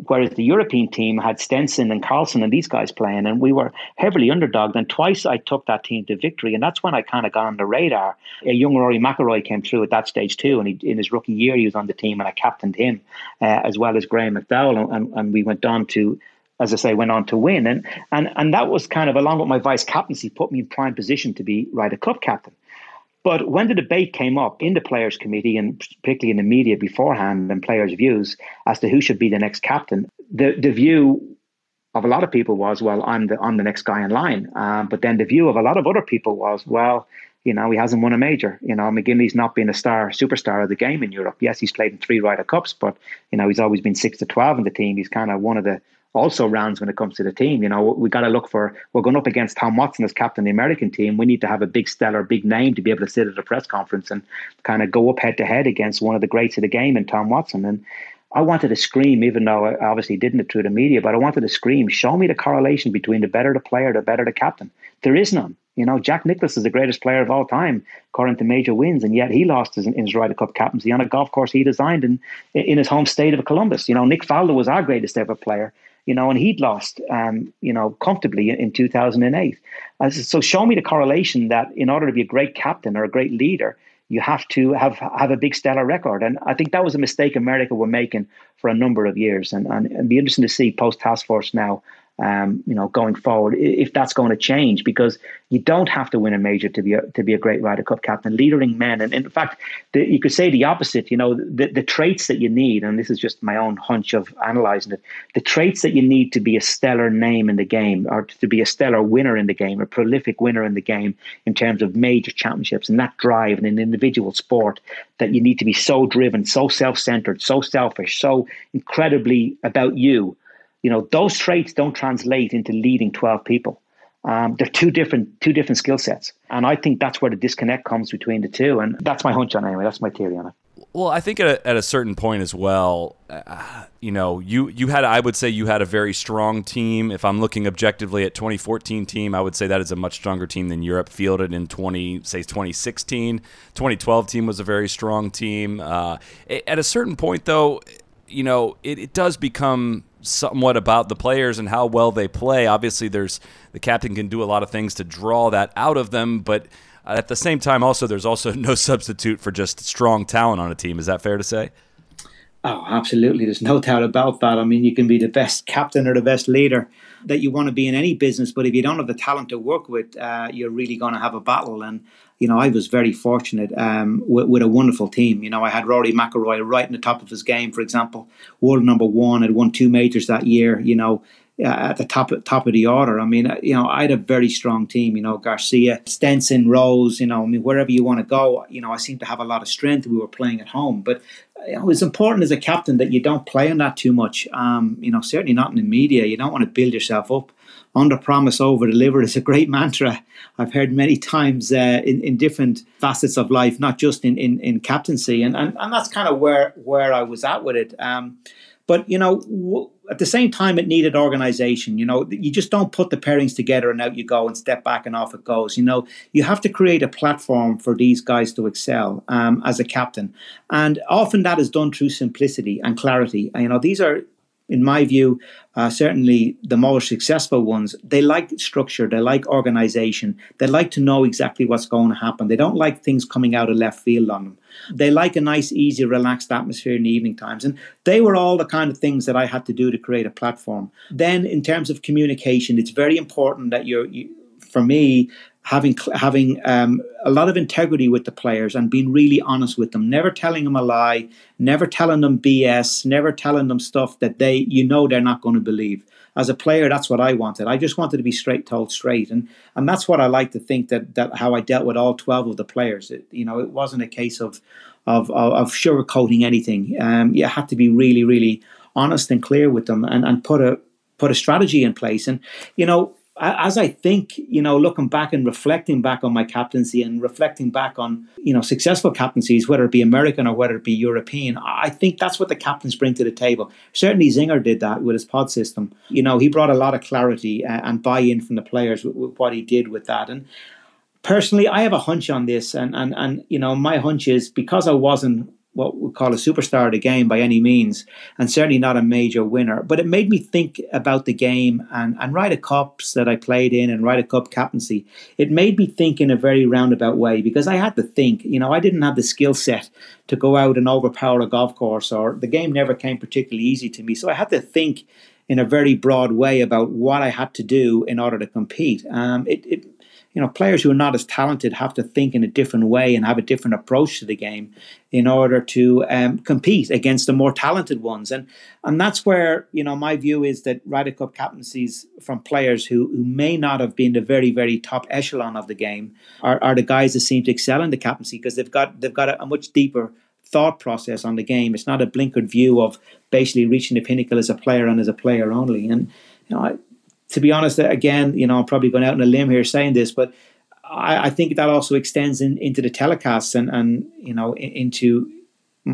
Speaker 3: Whereas the European team had Stenson and Karlsson and these guys playing, and we were heavily underdogged. And twice I took that team to victory, and that's when I kind of got on the radar. A young Rory McIlroy came through at that stage too, and he, in his rookie year he was on the team, and I captained him uh, as well as Graham McDowell, and, and we went on to as I say, went on to win. And and and that was kind of along with my vice captaincy, put me in prime position to be Ryder Cup captain. But when the debate came up in the players' committee and particularly in the media beforehand and players' views as to who should be the next captain, the the view of a lot of people was, well, I'm the I'm the next guy in line. Um, but then the view of a lot of other people was, well, you know, he hasn't won a major. You know, McGinley's not been a star, superstar of the game in Europe. Yes, he's played in three Ryder Cups, but you know, he's always been six to twelve in the team. He's kind of one of the also rounds when it comes to the team. You know, we got to look for, we're going up against Tom Watson as captain of the American team. We need to have a big stellar, big name to be able to sit at a press conference and kind of go up head to head against one of the greats of the game in Tom Watson. And I wanted to scream, even though I obviously didn't it through the media, but I wanted to scream, show me the correlation between the better the player, the better the captain. There is none. You know, Jack Nicklaus is the greatest player of all time, according to major wins, and yet he lost his, his Ryder Cup captaincy on a golf course he designed in in his home state of Columbus. You know, Nick Faldo was our greatest ever player, you know, and he'd lost, um, you know, comfortably in, in 2008. Uh, so show me the correlation that in order to be a great captain or a great leader, you have to have have a big stellar record. And I think that was a mistake America were making for a number of years. And, and it'd be interesting to see post task force now um, you know, going forward, if that's going to change, because you don't have to win a major to be a, to be a great Ryder Cup captain. Leading men, and in fact, the, you could say the opposite. You know, the, the traits that you need, and this is just my own hunch of analyzing it. The traits that you need to be a stellar name in the game, or to be a stellar winner in the game, a prolific winner in the game in terms of major championships, and that drive in an individual sport that you need to be so driven, so self-centered, so selfish, so incredibly about you you know, those traits don't translate into leading 12 people. Um, they're two different two different skill sets, and I think that's where the disconnect comes between the two. And that's my hunch on it anyway. That's my theory on it.
Speaker 4: Well, I think at a, at a certain point as well, uh, you know, you you had I would say you had a very strong team. If I'm looking objectively at 2014 team, I would say that is a much stronger team than Europe fielded in 20 say 2016. 2012 team was a very strong team. Uh, at a certain point, though, you know, it, it does become somewhat about the players and how well they play. Obviously, there's the captain can do a lot of things to draw that out of them, but at the same time, also there's also no substitute for just strong talent on a team. Is that fair to say?
Speaker 3: Oh, absolutely. There's no doubt about that. I mean, you can be the best captain or the best leader that you want to be in any business, but if you don't have the talent to work with, uh, you're really going to have a battle. And you know, I was very fortunate um, with, with, a wonderful team. You know, I had Rory McIlroy right in the top of his game, for example, world number one, had won two majors that year. You know, uh, at the top top of the order. I mean, uh, you know, I had a very strong team. You know, Garcia, Stenson, Rose. You know, I mean, wherever you want to go. You know, I seem to have a lot of strength. We were playing at home, but you know, it's important as a captain that you don't play on that too much. Um, you know, certainly not in the media. You don't want to build yourself up under promise, over deliver is a great mantra I've heard many times uh, in, in different facets of life, not just in, in, in captaincy. And, and, and that's kind of where, where I was at with it. Um, but, you know, w- at the same time, it needed organization. You know, you just don't put the pairings together and out you go and step back and off it goes. You know, you have to create a platform for these guys to excel um, as a captain. And often that is done through simplicity and clarity. You know, these are in my view, uh, certainly the more successful ones, they like structure, they like organization, they like to know exactly what's going to happen. They don't like things coming out of left field on them. They like a nice, easy, relaxed atmosphere in the evening times. And they were all the kind of things that I had to do to create a platform. Then, in terms of communication, it's very important that you're, you, for me, having having um, a lot of integrity with the players and being really honest with them, never telling them a lie, never telling them BS, never telling them stuff that they you know they're not going to believe. As a player, that's what I wanted. I just wanted to be straight told straight, and and that's what I like to think that that how I dealt with all twelve of the players. It, you know, it wasn't a case of of of, of sugarcoating anything. Um, you had to be really really honest and clear with them, and and put a put a strategy in place. And you know, as I think, you know, looking back and reflecting back on my captaincy and reflecting back on, you know, successful captaincies, whether it be American or whether it be European, I think that's what the captains bring to the table. Certainly, Zinger did that with his pod system. You know, he brought a lot of clarity and buy-in from the players with what he did with that. And personally, I have a hunch on this, and and and you know, my hunch is because I wasn't what we call a superstar of the game by any means, and certainly not a major winner. But it made me think about the game and, and Ryder Cups that I played in and Ryder Cup captaincy. It made me think in a very roundabout way because I had to think, you know, I didn't have the skill set to go out and overpower a golf course, or the game never came particularly easy to me. So I had to think in a very broad way about what I had to do in order to compete. Um, it, it you know, players who are not as talented have to think in a different way and have a different approach to the game in order to um, compete against the more talented ones. And and that's where you know my view is that Ryder Cup captaincies from players who, who may not have been the very very top echelon of the game are, are the guys that seem to excel in the captaincy because they've got they've got a, a much deeper thought process on the game. It's not a blinkered view of basically reaching the pinnacle as a player and as a player only. And you know, I, to be honest, again, you know, I'm probably going out on a limb here saying this, but I, I think that also extends in, into the telecasts and and you know into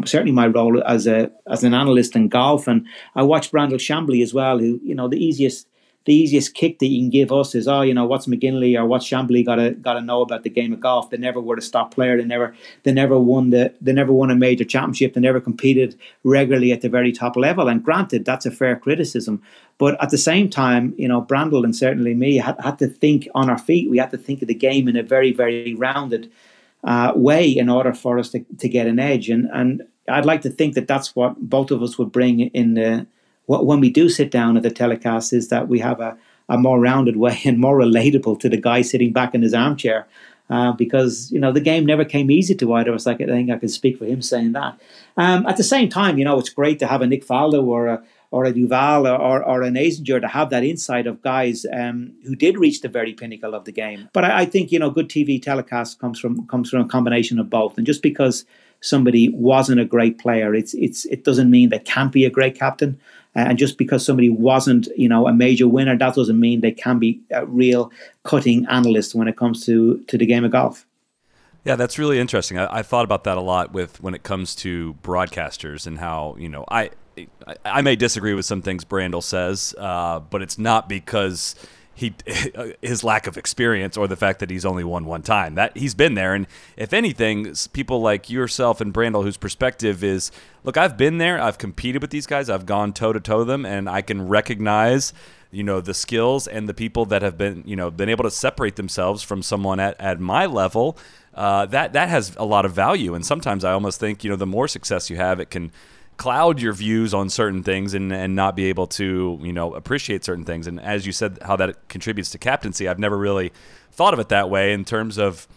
Speaker 3: certainly my role as a as an analyst in golf. And I watch Brandel Chamblee as well, who you know the easiest the easiest kick that you can give us is, oh, you know, what's McGinley or what's Chamblee got to got to know about the game of golf? They never were a top player. They never they never won the they never won a major championship. They never competed regularly at the very top level. And granted, that's a fair criticism. But at the same time, you know, Brandel and certainly me had, had to think on our feet. We had to think of the game in a very very rounded uh, way in order for us to, to get an edge. And and I'd like to think that that's what both of us would bring in the when we do sit down at the telecast is that we have a, a more rounded way and more relatable to the guy sitting back in his armchair. Uh, because you know the game never came easy to either of us. Like I think I can speak for him saying that. Um, at the same time, you know it's great to have a Nick Faldo or a or a Duval or, or, an Azinger to have that insight of guys um, who did reach the very pinnacle of the game. But I, I, think you know good TV telecast comes from comes from a combination of both. And just because somebody wasn't a great player, it's it's it doesn't mean they can't be a great captain. And just because somebody wasn't, you know, a major winner, that doesn't mean they can be a real cutting analyst when it comes to to the game of golf.
Speaker 1: Yeah, that's really interesting. I, I thought about that a lot with when it comes to broadcasters and how you know I I may disagree with some things Brandel says, uh, but it's not because he his lack of experience or the fact that he's only won one time. That he's been there, and if anything, people like yourself and Brandel, whose perspective is, look, I've been there, I've competed with these guys, I've gone toe to toe them, and I can recognize you know the skills and the people that have been you know been able to separate themselves from someone at, at my level. Uh, that that has a lot of value. And sometimes i almost think you know the more success you have it can cloud your views on certain things and, and not be able to you know appreciate certain things. And as you said how that contributes to captaincy i've never really thought of it that way in terms of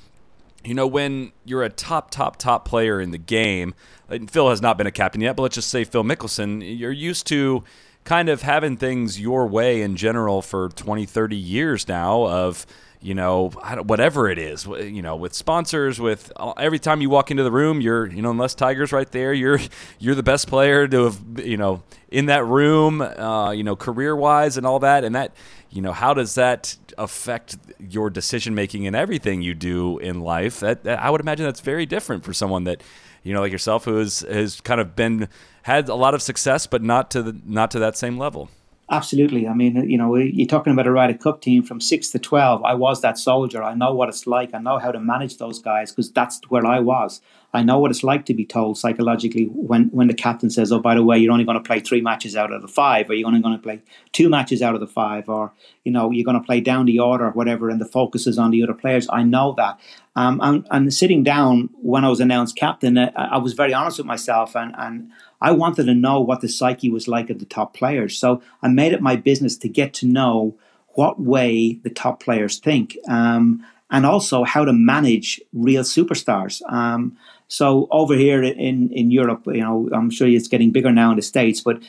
Speaker 1: you know when you're a top top top player in the game and phil has not been a captain yet but let's just say phil mickelson you're used to kind of having things your way in general for 20 30 years now of you know, whatever it is, you know, with sponsors, with every time you walk into the room, you're, you know, unless Tiger's right there, you're, you're the best player to have, you know, in that room, uh, you know, career wise and all that. And that, you know, how does that affect your decision making and everything you do in life? That, that I would imagine that's very different for someone that, you know, like yourself, who has, has kind of been, had a lot of success, but not to the, not to that same level.
Speaker 3: Absolutely. I mean, you know, you're talking about a Ryder Cup team from six to 12. I was that soldier. I know what it's like. I know how to manage those guys because that's where I was. I know what it's like to be told psychologically when, when the captain says, oh, by the way, you're only going to play three matches out of the five, or you're only going to play two matches out of the five, or, you know, you're going to play down the order or whatever, and the focus is on the other players. I know that. Um, and, and sitting down when I was announced captain, I, I was very honest with myself and, and I wanted to know what the psyche was like of the top players. So I made it my business to get to know what way the top players think um, and also how to manage real superstars. Um, so over here in, in Europe, you know, I'm sure it's getting bigger now in the States, but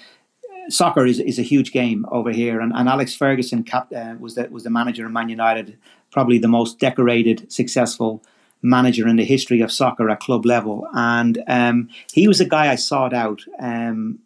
Speaker 3: soccer is, is a huge game over here. And, and Alex Ferguson cap, uh, was, the, was the manager of Man United, probably the most decorated, successful manager in the history of soccer at club level. And um, he was a guy I sought out um,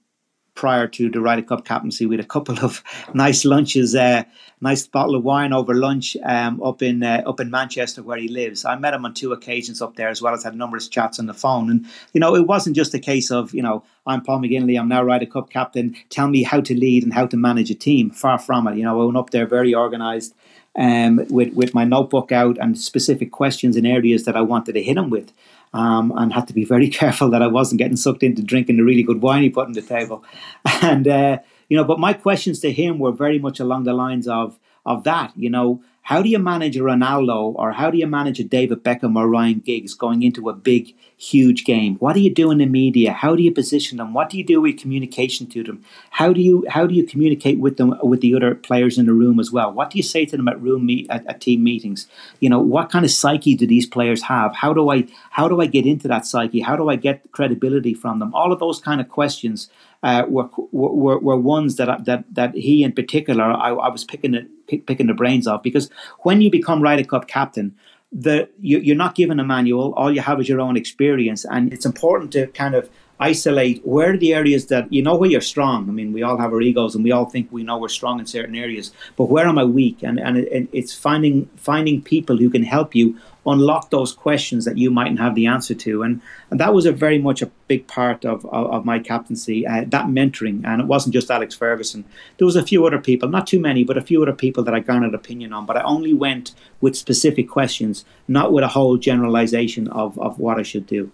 Speaker 3: prior to the Ryder Cup captaincy. We had a couple of nice lunches, uh, nice bottle of wine over lunch um, up in uh, up in Manchester where he lives. I met him on two occasions up there as well as had numerous chats on the phone. And you know, it wasn't just a case of you know I'm Paul McGinley, I'm now Ryder Cup captain. Tell me how to lead and how to manage a team. Far from it. You know, I went up there very organised um, with with my notebook out and specific questions in areas that I wanted to hit him with. Um, and had to be very careful that I wasn't getting sucked into drinking the really good wine he put on the table. And uh, you know, but my questions to him were very much along the lines of of that. You know, how do you manage a Ronaldo or how do you manage a David Beckham or Ryan Giggs going into a big, huge game? What do you do in the media? How do you position them? What do you do with communication to them? How do you how do you communicate with them with the other players in the room as well? What do you say to them at room meet at, at team meetings? You know, what kind of psyche do these players have? How do I how do I get into that psyche? How do I get credibility from them? All of those kind of questions uh, were, were were ones that that that he in particular I, I was picking it, pick, picking the brains of because when you become Ryder Cup captain, the you, you're not given a manual. All you have is your own experience, and it's important to kind of isolate where are the areas that you know where you're strong. I mean, we all have our egos, and we all think we know we're strong in certain areas. But where am I weak? And and it, it's finding finding people who can help you unlock those questions that you mightn't have the answer to. And, and that was a very much a big part of, of, of my captaincy, uh, that mentoring. And it wasn't just Alex Ferguson. There was a few other people, not too many, but a few other people that I garnered opinion on. But I only went with specific questions, not with a whole generalization of, of what I should do.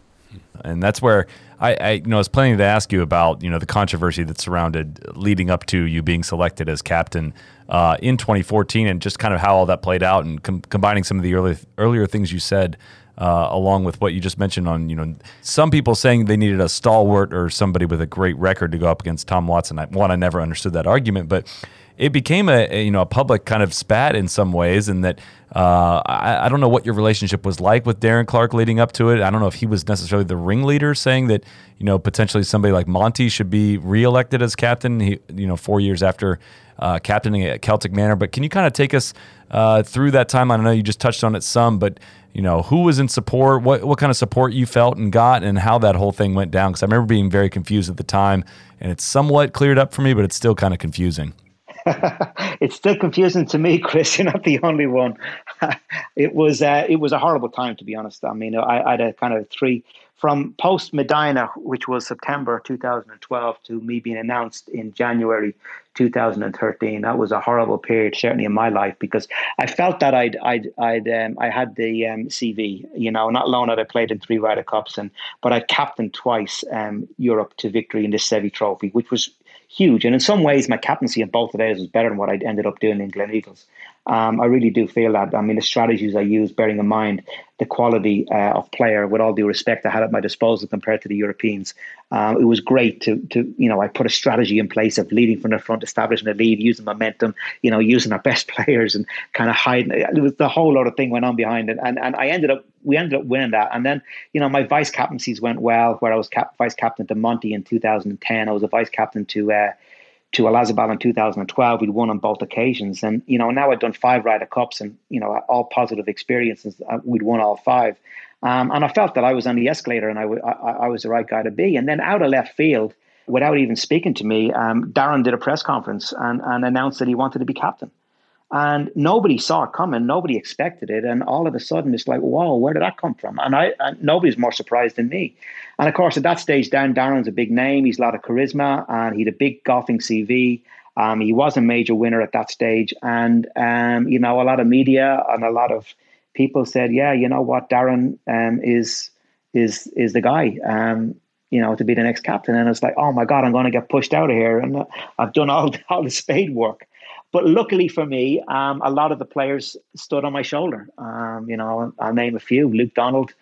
Speaker 1: And that's where I, I, you know, I was planning to ask you about, you know, the controversy that surrounded leading up to you being selected as captain uh, in 2014, and just kind of how all that played out, and com- combining some of the early, earlier things you said. Uh, along with what you just mentioned on, you know, some people saying they needed a stalwart or somebody with a great record to go up against Tom Watson. I, one, I never understood that argument, but it became a, a, you know a public kind of spat in some ways, and that uh, I, I, don't know what your relationship was like with Darren Clarke leading up to it. I don't know if he was necessarily the ringleader, saying that you know potentially somebody like Monty should be reelected as captain. He you know four years after uh, captaining at Celtic Manor, but can you kind of take us uh, through that timeline? I know you just touched on it some, but you know who was in support, what what kind of support you felt and got, and how that whole thing went down. Because I remember being very confused at the time, and it's somewhat cleared up for me, but it's still kind of confusing.
Speaker 3: it's still confusing to me, Chris. You're not the only one. it was uh, it was a horrible time, to be honest. I mean, I, I had a kind of three from post Medina, which was September 2012, to me being announced in January 2013. That was a horrible period, certainly in my life, because I felt that I'd I'd I'd um, I had the um, CV. You know, not alone had I played in three Ryder Cups, and but I captained twice um, Europe to victory in the Seve Trophy, which was huge. And in some ways, my captaincy in both of those was better than what I ended up doing in Gleneagles. Um, I really do feel that. I mean, the strategies I used, bearing in mind the quality uh, of player, with all due respect, I had at my disposal compared to the Europeans. Um, it was great to, to, you know, I put a strategy in place of leading from the front, establishing a lead, using momentum, you know, using our best players and kind of hiding. It was the whole lot of thing went on behind it. And, and I ended up, we ended up winning that. And then, you know, my vice captaincies went well, where I was cap- vice captain to Monty in 2010. I was a vice captain to, uh, to Olazabal in 2012. We'd won on both occasions. And, you know, now I've done five Ryder Cups and, you know, all positive experiences. Uh, we'd won all five. Um, and I felt that I was on the escalator and I, w- I, I was the right guy to be. And then out of left field, without even speaking to me, um, Darren did a press conference and, and announced that he wanted to be captain. And nobody saw it coming. Nobody expected it. And all of a sudden, it's like, whoa, where did that come from? And I, and nobody's more surprised than me. And of course, at that stage, Dan Darren's a big name. He's a lot of charisma, and he had a big golfing CV. Um, he was a major winner at that stage, and um, you know, a lot of media and a lot of people said, "Yeah, you know what, Darren um, is is is the guy." Um, you know, to be the next captain, and it's like, oh my god, I'm going to get pushed out of here, and I've done all all the spade work. But luckily for me, um, a lot of the players stood on my shoulder. Um, you know, I'll name a few: Luke Donald,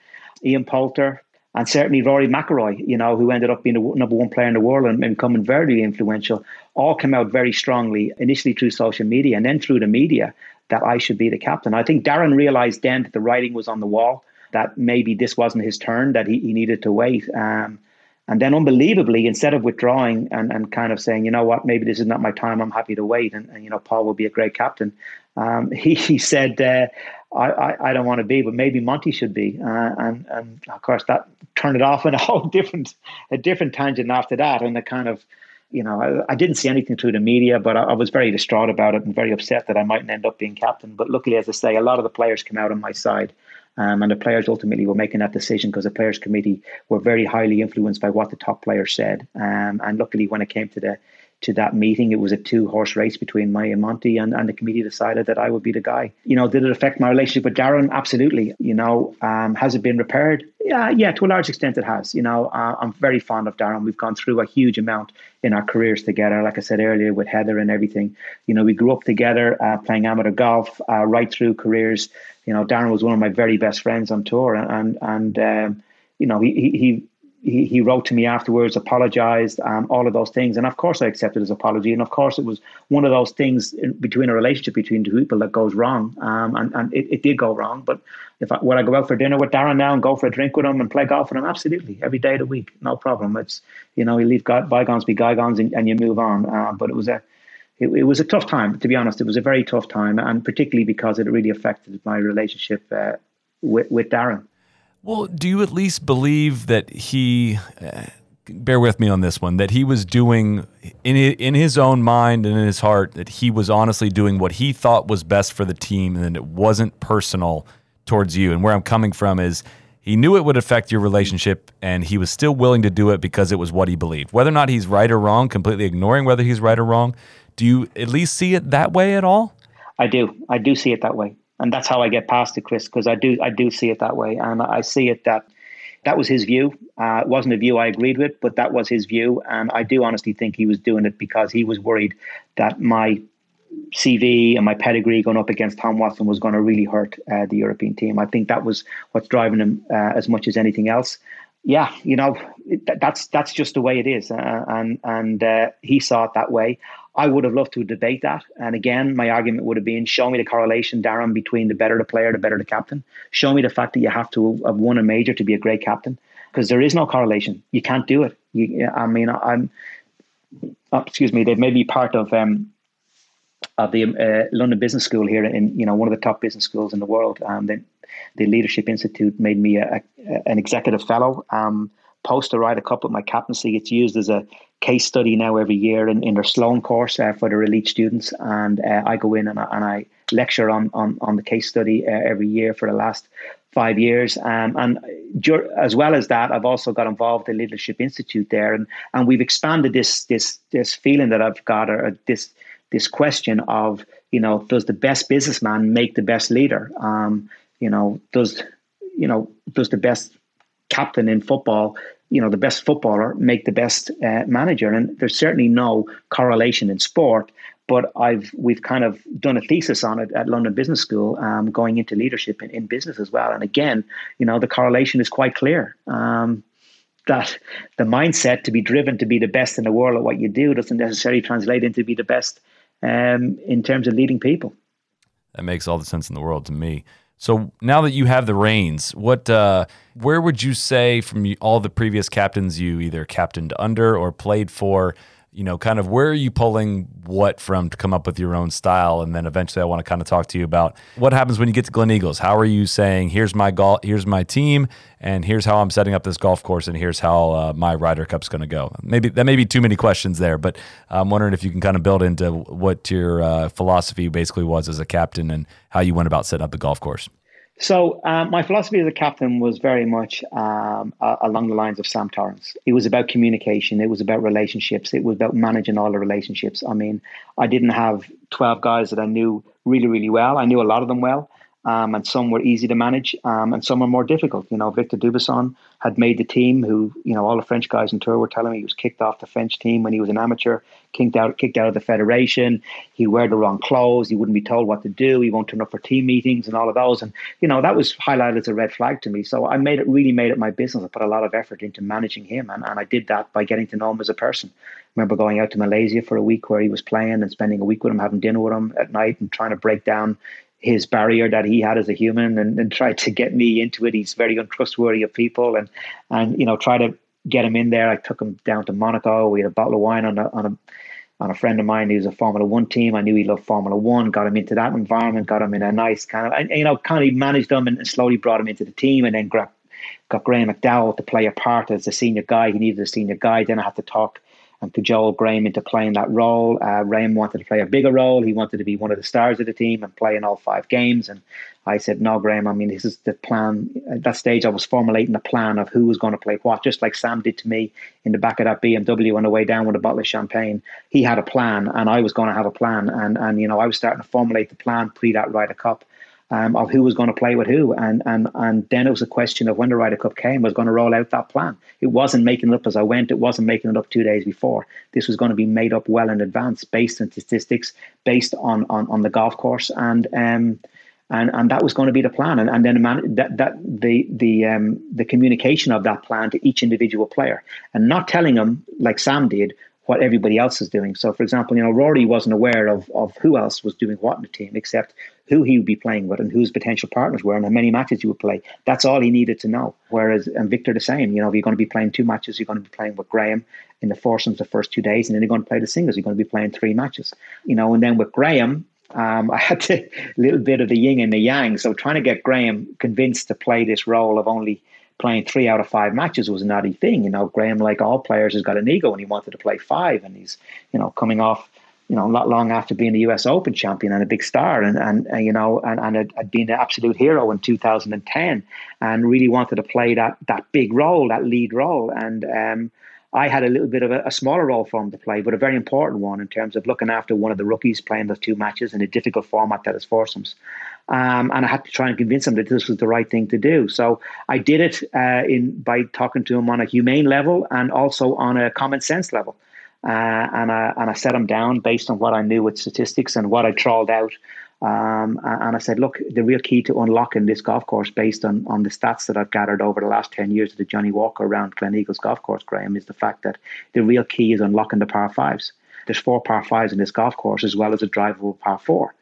Speaker 3: Ian Poulter, and certainly Rory McIlroy. You know, who ended up being the number one player in the world and, becoming very influential. All came out very strongly initially through social media and then through the media that I should be the captain. I think Darren realized then that the writing was on the wall. That maybe this wasn't his turn. That he, he needed to wait. Um, and then, unbelievably, instead of withdrawing and, and kind of saying, you know what, maybe this is not my time, I'm happy to wait, and, and you know, Paul will be a great captain, um, he, he said, uh, I, I, I, don't want to be, but maybe Monty should be. Uh, and, and of course, that turned it off in a whole different, a different tangent after that. And the kind of, you know, I, I didn't see anything through the media, but I, I, was very distraught about it and very upset that I mightn't end up being captain. But luckily, as I say, a lot of the players came out on my side. Um, and the players ultimately were making that decision because the players' committee were very highly influenced by what the top players said. Um, and luckily, when it came to the to that meeting, it was a two horse race between me and Monty, and, and the committee decided that I would be the guy. You know, did it affect my relationship with Darren? Absolutely. You know, um, has it been repaired? Yeah, yeah, to a large extent it has. You know, uh, I'm very fond of Darren. We've gone through a huge amount in our careers together. Like I said earlier, with Heather and everything. You know, we grew up together uh, playing amateur golf uh, right through careers you know, Darren was one of my very best friends on tour, and and um, you know, he he. He, he wrote to me afterwards, apologized, um, all of those things. And of course, I accepted his apology. And of course, it was one of those things in, between a relationship between two people that goes wrong. Um, and and it, it did go wrong. But if I, would I go out for dinner with Darren now and go for a drink with him and play golf with him? Absolutely. Every day of the week. No problem. It's, you know, you leave bygones be bygones and, and you move on. Uh, but it was a, it, it, was a tough time, to be honest. It was a very tough time, and particularly because it really affected my relationship uh, with, with Darren.
Speaker 1: Well, do you at least believe that he? Uh, bear with me on this one. That he was doing in in his own mind and in his heart that he was honestly doing what he thought was best for the team, and it wasn't personal towards you. And where I'm coming from is he knew it would affect your relationship, and he was still willing to do it because it was what he believed. Whether or not he's right or wrong, completely ignoring whether he's right or wrong, do you at least see it that way at all?
Speaker 3: I do. I do see it that way, and that's how I get past it, Chris, because I do. I do see it that way, and I see it that that was his view. Uh, it wasn't a view I agreed with, but that was his view, and I do honestly think he was doing it because he was worried that my CV and my pedigree going up against Tom Watson was going to really hurt uh, the European team. I think that was what's driving him uh, as much as anything else. Yeah, you know, that's that's just the way it is, uh, and and uh, he saw it that way. I would have loved to debate that, and again, my argument would have been: show me the correlation, Darren, between the better the player, the better the captain. Show me the fact that you have to have won a major to be a great captain, because there is no correlation. You can't do it. You, I mean, I'm. Oh, excuse me. They may be part of um, of the uh, London Business School here in you know one of the top business schools in the world. Um, the, the Leadership Institute made me a, a, an executive fellow. Um, poster Ryder Cup with my captaincy. It's used as a case study now every year in, in their Sloan course uh, for their elite students, and uh, I go in and I, and I lecture on on on the case study uh, every year for the last five years. Um, and as well as that, I've also got involved in Leadership Institute there, and and we've expanded this this this feeling that I've got or this this question of you know does the best businessman make the best leader? Um, you know does you know does the best captain in football you know the best footballer make the best uh, manager and there's certainly no correlation in sport but I've we've kind of done a thesis on it at London Business School, um, going into leadership in, in, business as well. And again, you know, the correlation is quite clear. Um, that the mindset to be driven to be the best in the world at what you do doesn't necessarily translate into be the best um, in terms of leading people.
Speaker 1: That makes all the sense in the world to me. So now that you have the reins, what uh, where would you say from all the previous captains you either captained under or played for? You know, kind of where are you pulling what from to come up with your own style? And then eventually I want to kind of talk to you about what happens when you get to Gleneagles. How are you saying, here's my golf, here's my team, and here's how I'm setting up this golf course, and here's how uh, my Ryder Cup's going to go? Maybe that may be too many questions there, but I'm wondering if you can kind of build into what your uh, philosophy basically was as a captain and how you went about setting up the golf course.
Speaker 3: So um, my philosophy as a captain was very much um, uh, along the lines of Sam Torrance. It was about communication. It was about relationships. It was about managing all the relationships. I mean, I didn't have 12 guys that I knew really, really well. I knew a lot of them well um, and some were easy to manage, um, and some were more difficult. You know, Victor Dubuisson had made the team. Who, you know, all the French guys in tour were telling me he was kicked off the French team when he was an amateur, kicked out, kicked out of the federation. He wear the wrong clothes. He wouldn't be told what to do. He won't turn up for team meetings and all of those. And you know, that was highlighted as a red flag to me. So I made it really made it my business. I put a lot of effort into managing him, and, and I did that by getting to know him as a person. I remember going out to Malaysia for a week where he was playing and spending a week with him, having dinner with him at night, and trying to break down his barrier that he had as a human and, and tried to get me into it. He's very untrustworthy of people and and you know try to get him in there. I took him down to Monaco. We had a bottle of wine on a on a on a friend of mine who's a Formula One team. I knew he loved Formula One. Got him into that environment. Got him in a nice kind of you know kind of managed him and, and slowly brought him into the team and then got got Graeme McDowell to play a part as a senior guy. He needed a senior guy. Then I had to talk and cajole Graeme into playing that role. Uh, Graeme wanted to play a bigger role. He wanted to be one of the stars of the team and play in all five games. And I said, no, Graeme, I mean, this is the plan. At that stage, I was formulating a plan of who was going to play what, just like Sam did to me in the back of that BMW on the way down with a bottle of champagne. He had a plan, and I was going to have a plan. And, and you know, I was starting to formulate the plan pre that Ryder Cup um, of who was going to play with who. And, and, and then it was a question of when the Ryder Cup came, I was going to roll out that plan. It wasn't making it up as I went. It wasn't making it up two days before. This was going to be made up well in advance, based on statistics, based on, on, on the golf course. And, um, and, and that was going to be the plan. And, and then man, that, that the, the, um, the communication of that plan to each individual player and not telling them like Sam did, what everybody else is doing. So, for example, you know, Rory wasn't aware of, of who else was doing what in the team, except who he would be playing with and who his potential partners were and how many matches he would play. That's all he needed to know. Whereas, and Victor the same, you know, you're going to be playing two matches, you're going to be playing with Graeme in the foursomes the first two days, and then you're going to play the singles, you're going to be playing three matches. You know, and then with Graeme, Um, I had to, a little bit of the yin and the yang. So trying to get Graeme convinced to play this role of only playing three out of five matches was a naughty thing. You know, Graeme, like all players, has got an ego and he wanted to play five, and he's you know coming off you know, not long after being the U.S. Open champion and a big star, and and, and you know, and and had, had been an absolute hero in 2010, and really wanted to play that that big role, that lead role, and um, I had a little bit of a, a, smaller role for him to play, but a very important one in terms of looking after one of the rookies playing those two matches in a difficult format that is foursomes. Um, and I had to try and convince him that this was the right thing to do. So I did it uh, in by talking to him on a humane level and also on a common sense level. Uh, and I and I set him down based on what I knew with statistics and what I trawled out. Um, and I said, look, the real key to unlocking this golf course, based on on the stats that I've gathered over the last ten years of the Johnnie Walker around Gleneagles Golf Course, Graeme, is the fact that the real key is unlocking the par fives. There's four par fives in this golf course, as well as a drivable par four.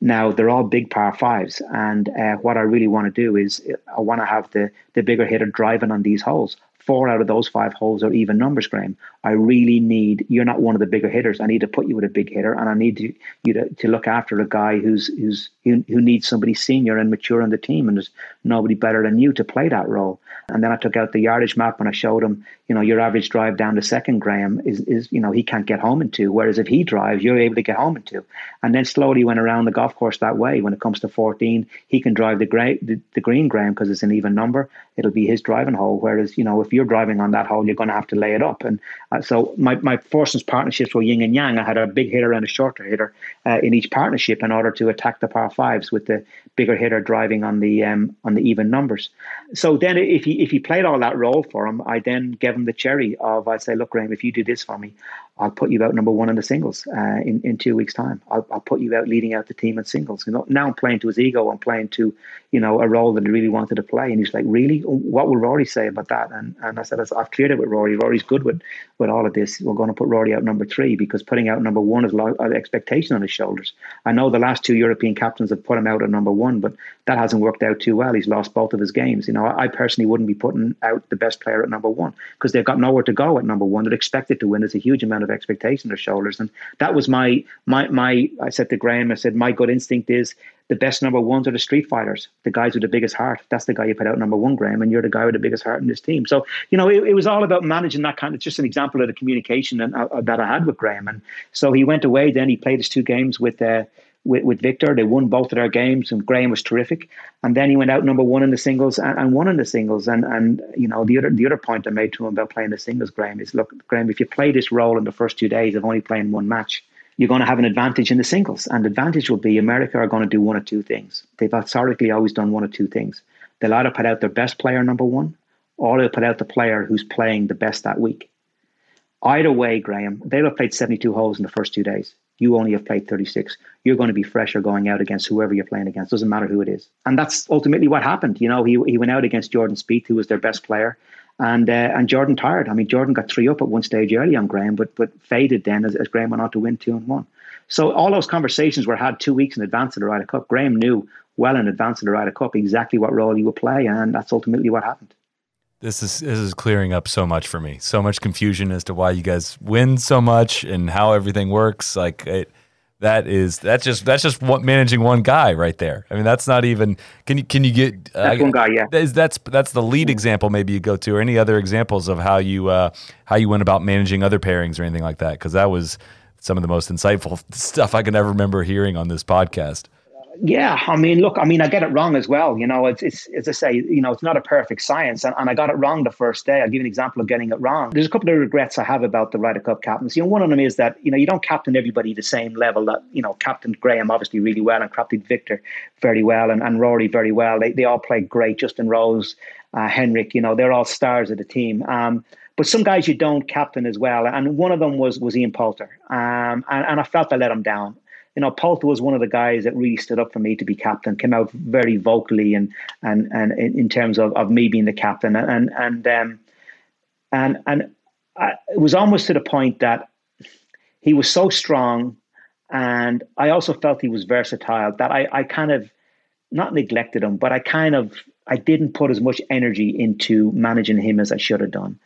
Speaker 3: Now they're all big par fives, and uh, what I really want to do is I want to have the the bigger hitter driving on these holes four out of those five holes are even numbers, Graeme. I really need you're not one of the bigger hitters. I need to put you with a big hitter, and I need to, you to, to look after a guy who's who's who, who needs somebody senior and mature on the team, and there's nobody better than you to play that role. And then I took out the yardage map and I showed him, you know, your average drive down to second, Graeme, is, is you know, he can't get home in two. Whereas if he drives, you're able to get home in two. And then slowly went around the golf course that way. When it comes to 14, he can drive the, gray, the, the green, Graeme, because it's an even number. It'll be his driving hole. Whereas, you know, if you're driving on that hole, you're going to have to lay it up. And uh, so my, my foursomes partnerships were yin and yang. I had a big hitter and a shorter hitter uh, in each partnership in order to attack the par fives with the bigger hitter driving on the um, on the even numbers. So then if he if he played all that role for him, I then gave him the cherry of I say, look, Graeme, if you do this for me, I'll put you out number one in the singles uh, in in two weeks' time. I'll, I'll put you out leading out the team in singles. You know, now I'm playing to his ego. I'm playing to you know a role that he really wanted to play, and he's like, really, what will Rory say about that? And and I said, I've cleared it with Rory. Rory's good with with all of this. We're going to put Rory out number three because putting out number one is a lot of expectation on his shoulders. I know the last two European captains have put him out at number one, but that hasn't worked out too well. He's lost both of his games. You know, I personally wouldn't be putting out the best player at number one because they've got nowhere to go at number one. They're expected to win. There's a huge amount of expectation on their shoulders, and that was my my my. I said to Graeme, I said my gut instinct is the best number ones are the street fighters, the guys with the biggest heart. That's the guy you put out number one, Graeme, and you're the guy with the biggest heart in this team. So you know, it, it was all about managing that kind. Of, just an example of the communication and, uh, that I had with Graeme, and so he went away. Then he played his two games with. Uh, with, with Victor. They won both of their games, and Graeme was terrific. And then he went out number one in the singles and, and won in the singles. And and you know the other the other point I made to him about playing the singles, Graeme, is look, Graeme, if you play this role in the first two days of only playing one match, you're going to have an advantage in the singles. And the advantage will be America are going to do one or two things. They've historically always done one or two things. They'll either put out their best player number one, or they'll put out the player who's playing the best that week. Either way, Graeme, they'll have played 72 holes in the first two days. You only have played 36. You're going to be fresher going out against whoever you're playing against. Doesn't matter who it is. And that's ultimately what happened. You know, he, he went out against Jordan Spieth, who was their best player. And uh, and Jordan tired. I mean, Jordan got three up at one stage early on Graeme, but but faded then as, as Graeme went on to win two and one. So all those conversations were had two weeks in advance of the Ryder Cup. Graeme knew well in advance of the Ryder Cup exactly what role he would play, and that's ultimately what happened.
Speaker 1: This is this is clearing up so much for me. So much confusion as to why you guys win so much and how everything works. Like it, that is that's just that's just what managing one guy right there. I mean, that's not even. Can you can you get
Speaker 3: that's uh, one guy? Yeah,
Speaker 1: is, that's that's the lead example. Maybe you go to or any other examples of how you uh, how you went about managing other pairings or anything like that. Because that was some of the most insightful stuff I can ever remember hearing on this podcast
Speaker 3: yeah, I mean, look, I mean, I get it wrong as well. You know, it's, it's as I say, you know, it's not a perfect science, and, and I got it wrong the first day. I'll give you an example of getting it wrong. There's a couple of regrets I have about the Ryder Cup captains. You know, one of them is that you know you don't captain everybody the same level. That you know, Captain Graeme obviously really well, and Captain Victor very well, and, and Rory very well. They they all played great. Justin Rose, uh, Henrik, you know, they're all stars of the team. Um, but some guys you don't captain as well, and one of them was was Ian Poulter, um, and, and I felt I let him down you know, Poulter was one of the guys that really stood up for me to be captain. Came out very vocally and and and in terms of, of me being the captain, and and um, and and I, it was almost to the point that he was so strong, and I also felt he was versatile that I I kind of not neglected him, but I kind of I didn't put as much energy into managing him as I should have done.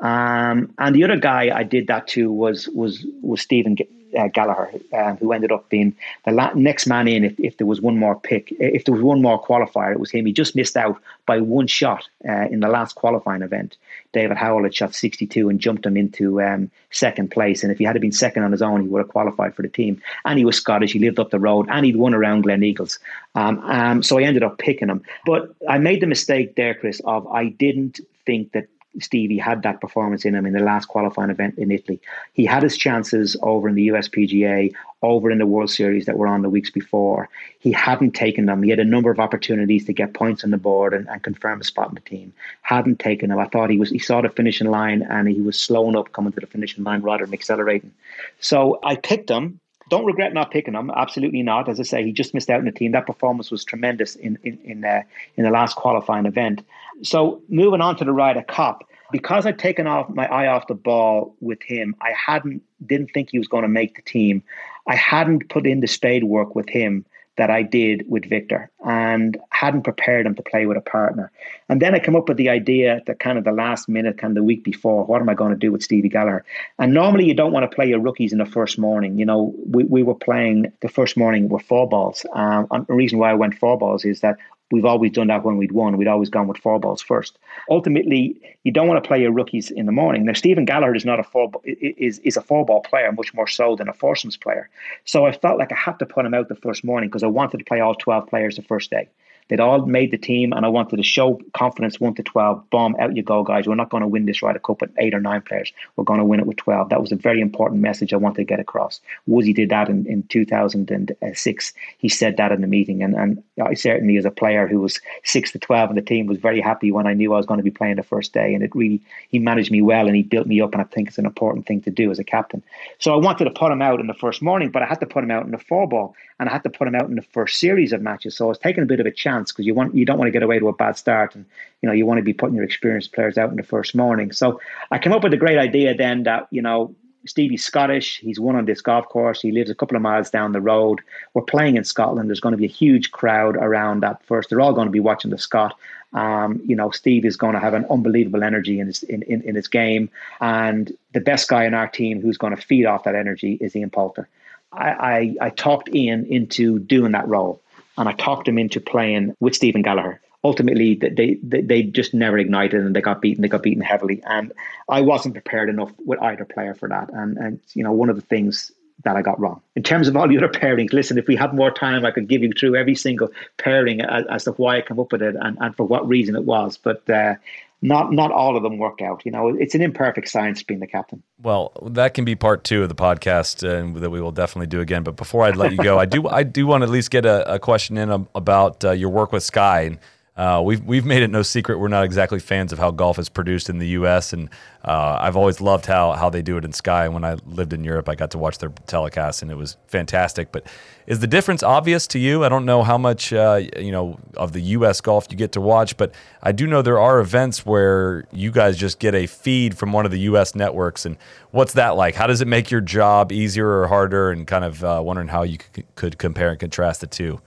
Speaker 3: Um, and the other guy I did that to was was was Stephen uh, Gallacher, um, who ended up being the la- next man in. If, if there was one more pick, if there was one more qualifier, it was him. He just missed out by one shot uh, in the last qualifying event. David Howell had shot 62 and jumped him into um, second place. And if he had been second on his own, he would have qualified for the team. And he was Scottish. He lived up the road, and he'd won around Gleneagles. Um, um, so I ended up picking him. But I made the mistake there, Chris, of I didn't think that Stevie had that performance in him in the last qualifying event in Italy. He had his chances over in the USPGA, over in the World Series that were on the weeks before. He hadn't taken them. He had a number of opportunities to get points on the board and, and confirm a spot in the team. Hadn't taken them. I thought he was he saw the finishing line and he was slowing up coming to the finishing line rather than accelerating. So I picked him don't regret not picking him. Absolutely not. As I say, he just missed out in the team. That performance was tremendous in in in, uh, in the last qualifying event. So moving on to the Ryder Cup, because I'd taken off my eye off the ball with him, I hadn't didn't think he was going to make the team. I hadn't put in the spade work with him that I did with Victor and hadn't prepared him to play with a partner. And then I came up with the idea that kind of the last minute, kind of the week before, what am I going to do with Stevie Gallacher? And normally you don't want to play your rookies in the first morning. You know, we, we were playing the first morning with four balls. Um, and the reason why I went four balls is that We've always done that when we'd won. We'd always gone with four balls first. Ultimately, you don't want to play your rookies in the morning. Now, Stephen Gallacher is not a four is is a four ball player, much more so than a foursomes player. So I felt like I had to put him out the first morning because I wanted to play all twelve players the first day. They'd all made the team, and I wanted to show confidence one to 12. Bomb, out you go, guys. We're not going to win this Ryder Cup with eight or nine players. We're going to win it with 12. That was a very important message I wanted to get across. Woosie did that in, in 2006. He said that in the meeting, and, and I certainly, as a player who was 6 to 12 in the team, was very happy when I knew I was going to be playing the first day. And it really, he managed me well and he built me up, and I think it's an important thing to do as a captain. So I wanted to put him out in the first morning, but I had to put him out in the four ball, and I had to put him out in the first series of matches. So I was taking a bit of a chance chance because you want you don't want to get away to a bad start, and you know you want to be putting your experienced players out in the first morning. So I came up with a great idea then that you know Stevie's Scottish. He's won on this golf course. He lives a couple of miles down the road. We're playing in Scotland. There's going to be a huge crowd around that first. They're all going to be watching the Scot. Um, you know, Steve is going to have an unbelievable energy in his in, in, in his game, and the best guy in our team who's going to feed off that energy is Ian Poulter. I, I, I talked Ian into doing that role and I talked him into playing with Stephen Gallacher. Ultimately, they, they they just never ignited and they got beaten. They got beaten heavily, and I wasn't prepared enough with either player for that. And and you know one of the things that I got wrong in terms of all the other pairings. Listen, if we had more time, I could give you through every single pairing as, as to why I came up with it and, and for what reason it was. But uh, not not all of them work out. You know, it's an imperfect science being the captain.
Speaker 1: Well, that can be part two of the podcast, and that we will definitely do again. But before I let you go, I do I do want to at least get a, a question in about uh, your work with Sky. Uh, we've we've made it no secret we're not exactly fans of how golf is produced in the U.S. and uh, I've always loved how how they do it in Sky. And when I lived in Europe, I got to watch their telecast, and it was fantastic. But is the difference obvious to you? I don't know how much uh, you know of the U.S. golf you get to watch, but I do know there are events where you guys just get a feed from one of the U.S. networks. And what's that like? How does it make your job easier or harder? And kind of uh, wondering how you could compare and contrast the two.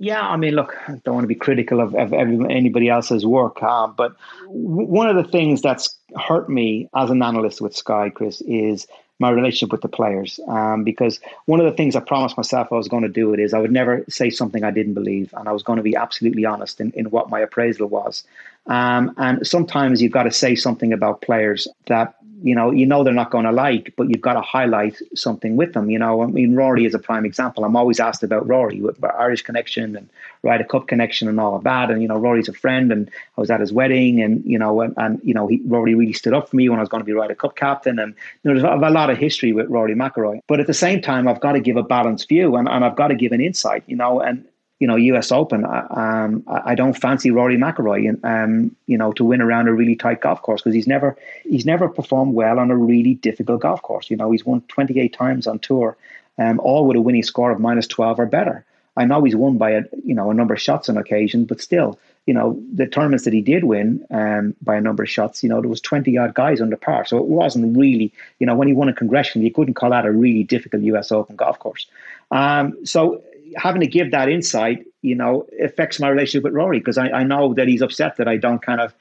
Speaker 3: Yeah, I mean, look, I don't want to be critical of, of anybody else's work, uh, but w- one of the things that's hurt me as an analyst with Sky, Chris, is my relationship with the players. Um, because one of the things I promised myself I was going to do it is I would never say something I didn't believe, and I was going to be absolutely honest in, in what my appraisal was. Um, and sometimes you've got to say something about players that you know, you know they're not going to like, but you've got to highlight something with them. You know, I mean, Rory is a prime example. I'm always asked about Rory, with Irish connection and Ryder Cup connection and all of that. And you know, Rory's a friend, and I was at his wedding, and you know, and, and you know, he, Rory really stood up for me when I was going to be Ryder Cup captain. And you know, there's a, lot of history with Rory McIlroy, but at the same time, I've got to give a balanced view, and, and I've got to give an insight. You know, and you know, U.S. Open. Um, I don't fancy Rory McIlroy, um, you know, to win around a really tight golf course because he's never he's never performed well on a really difficult golf course. You know, he's won 28 times on tour, um, all with a winning score of minus 12 or better. I know he's won by a you know a number of shots on occasion, but still, you know, the tournaments that he did win um, by a number of shots, you know, there was 20 odd guys under par, so it wasn't really, you know, when he won a congressional, you couldn't call that a really difficult U.S. Open golf course. Um, so having to give that insight, you know, affects my relationship with Rory because I, I know that he's upset that I don't kind of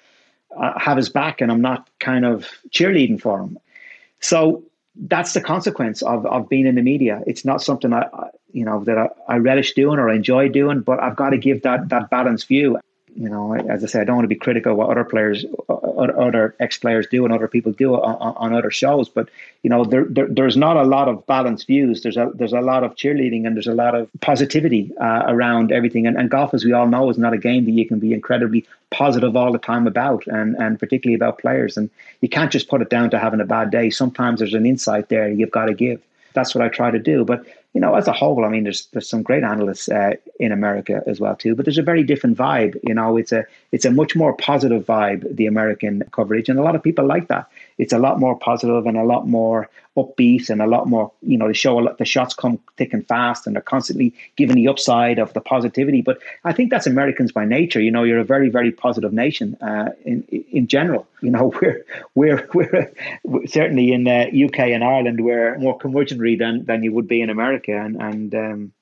Speaker 3: uh, have his back and I'm not kind of cheerleading for him. So that's the consequence of, of being in the media. It's not something I, you know, that I, I relish doing or I enjoy doing, but I've got to give that that balanced view you know, as I say, I don't want to be critical of what other players, other ex players do, and other people do on, on other shows. But you know, there, there, there's not a lot of balanced views. There's a there's a lot of cheerleading and there's a lot of positivity uh, around everything. And, and golf, as we all know, is not a game that you can be incredibly positive all the time about, and and particularly about players. And you can't just put it down to having a bad day. Sometimes there's an insight there you've got to give. That's what I try to do. But you know, as a whole, I mean, there's there's some great analysts uh, in America as well too. But there's a very different vibe. You know, it's a it's a much more positive vibe, the American coverage, and a lot of people like that it's a lot more positive and a lot more upbeat and a lot more, you know, the show a lot, the shots come thick and fast and they're constantly giving the upside of the positivity. But I think that's Americans by nature. You know, you're a very, very positive nation uh, in in general. You know, we're we're we're certainly in the UK and Ireland we're more curmudgeonly than than you would be in America, and and um,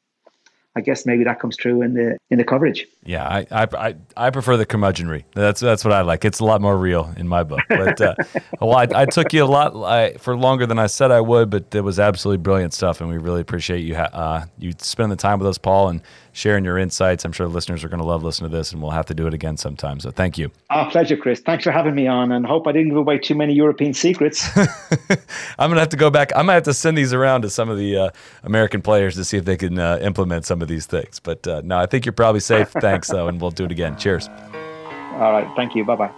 Speaker 3: I guess maybe that comes true in the in the coverage.
Speaker 1: Yeah, I I I prefer the curmudgeonry. That's that's what I like. It's a lot more real in my book. But uh, well, I, I, took you a lot I, for longer than I said I would, but it was absolutely brilliant stuff, and we really appreciate you uh, you spending the time with us, Paul, and sharing your insights. I'm sure listeners are going to love listening to this, and we'll have to do it again sometime. So thank you.
Speaker 3: Our pleasure, Chris. Thanks for having me on, and hope I didn't give away too many European secrets.
Speaker 1: I'm going to have to go back. I might have to send these around to some of the uh, American players to see if they can uh, implement some of these things. But uh, no, I think you're probably safe. Thanks, though, and we'll do it again. Cheers.
Speaker 3: All right. Thank you. Bye bye.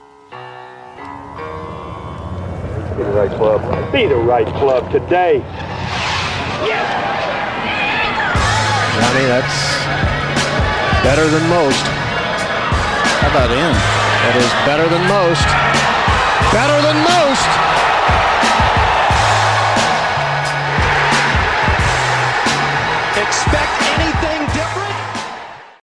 Speaker 5: Be the right club. Be the right club today.
Speaker 6: Yeah. Johnny, that's better than most.
Speaker 7: How about in?
Speaker 6: That is better than most. Better than most.
Speaker 8: Expect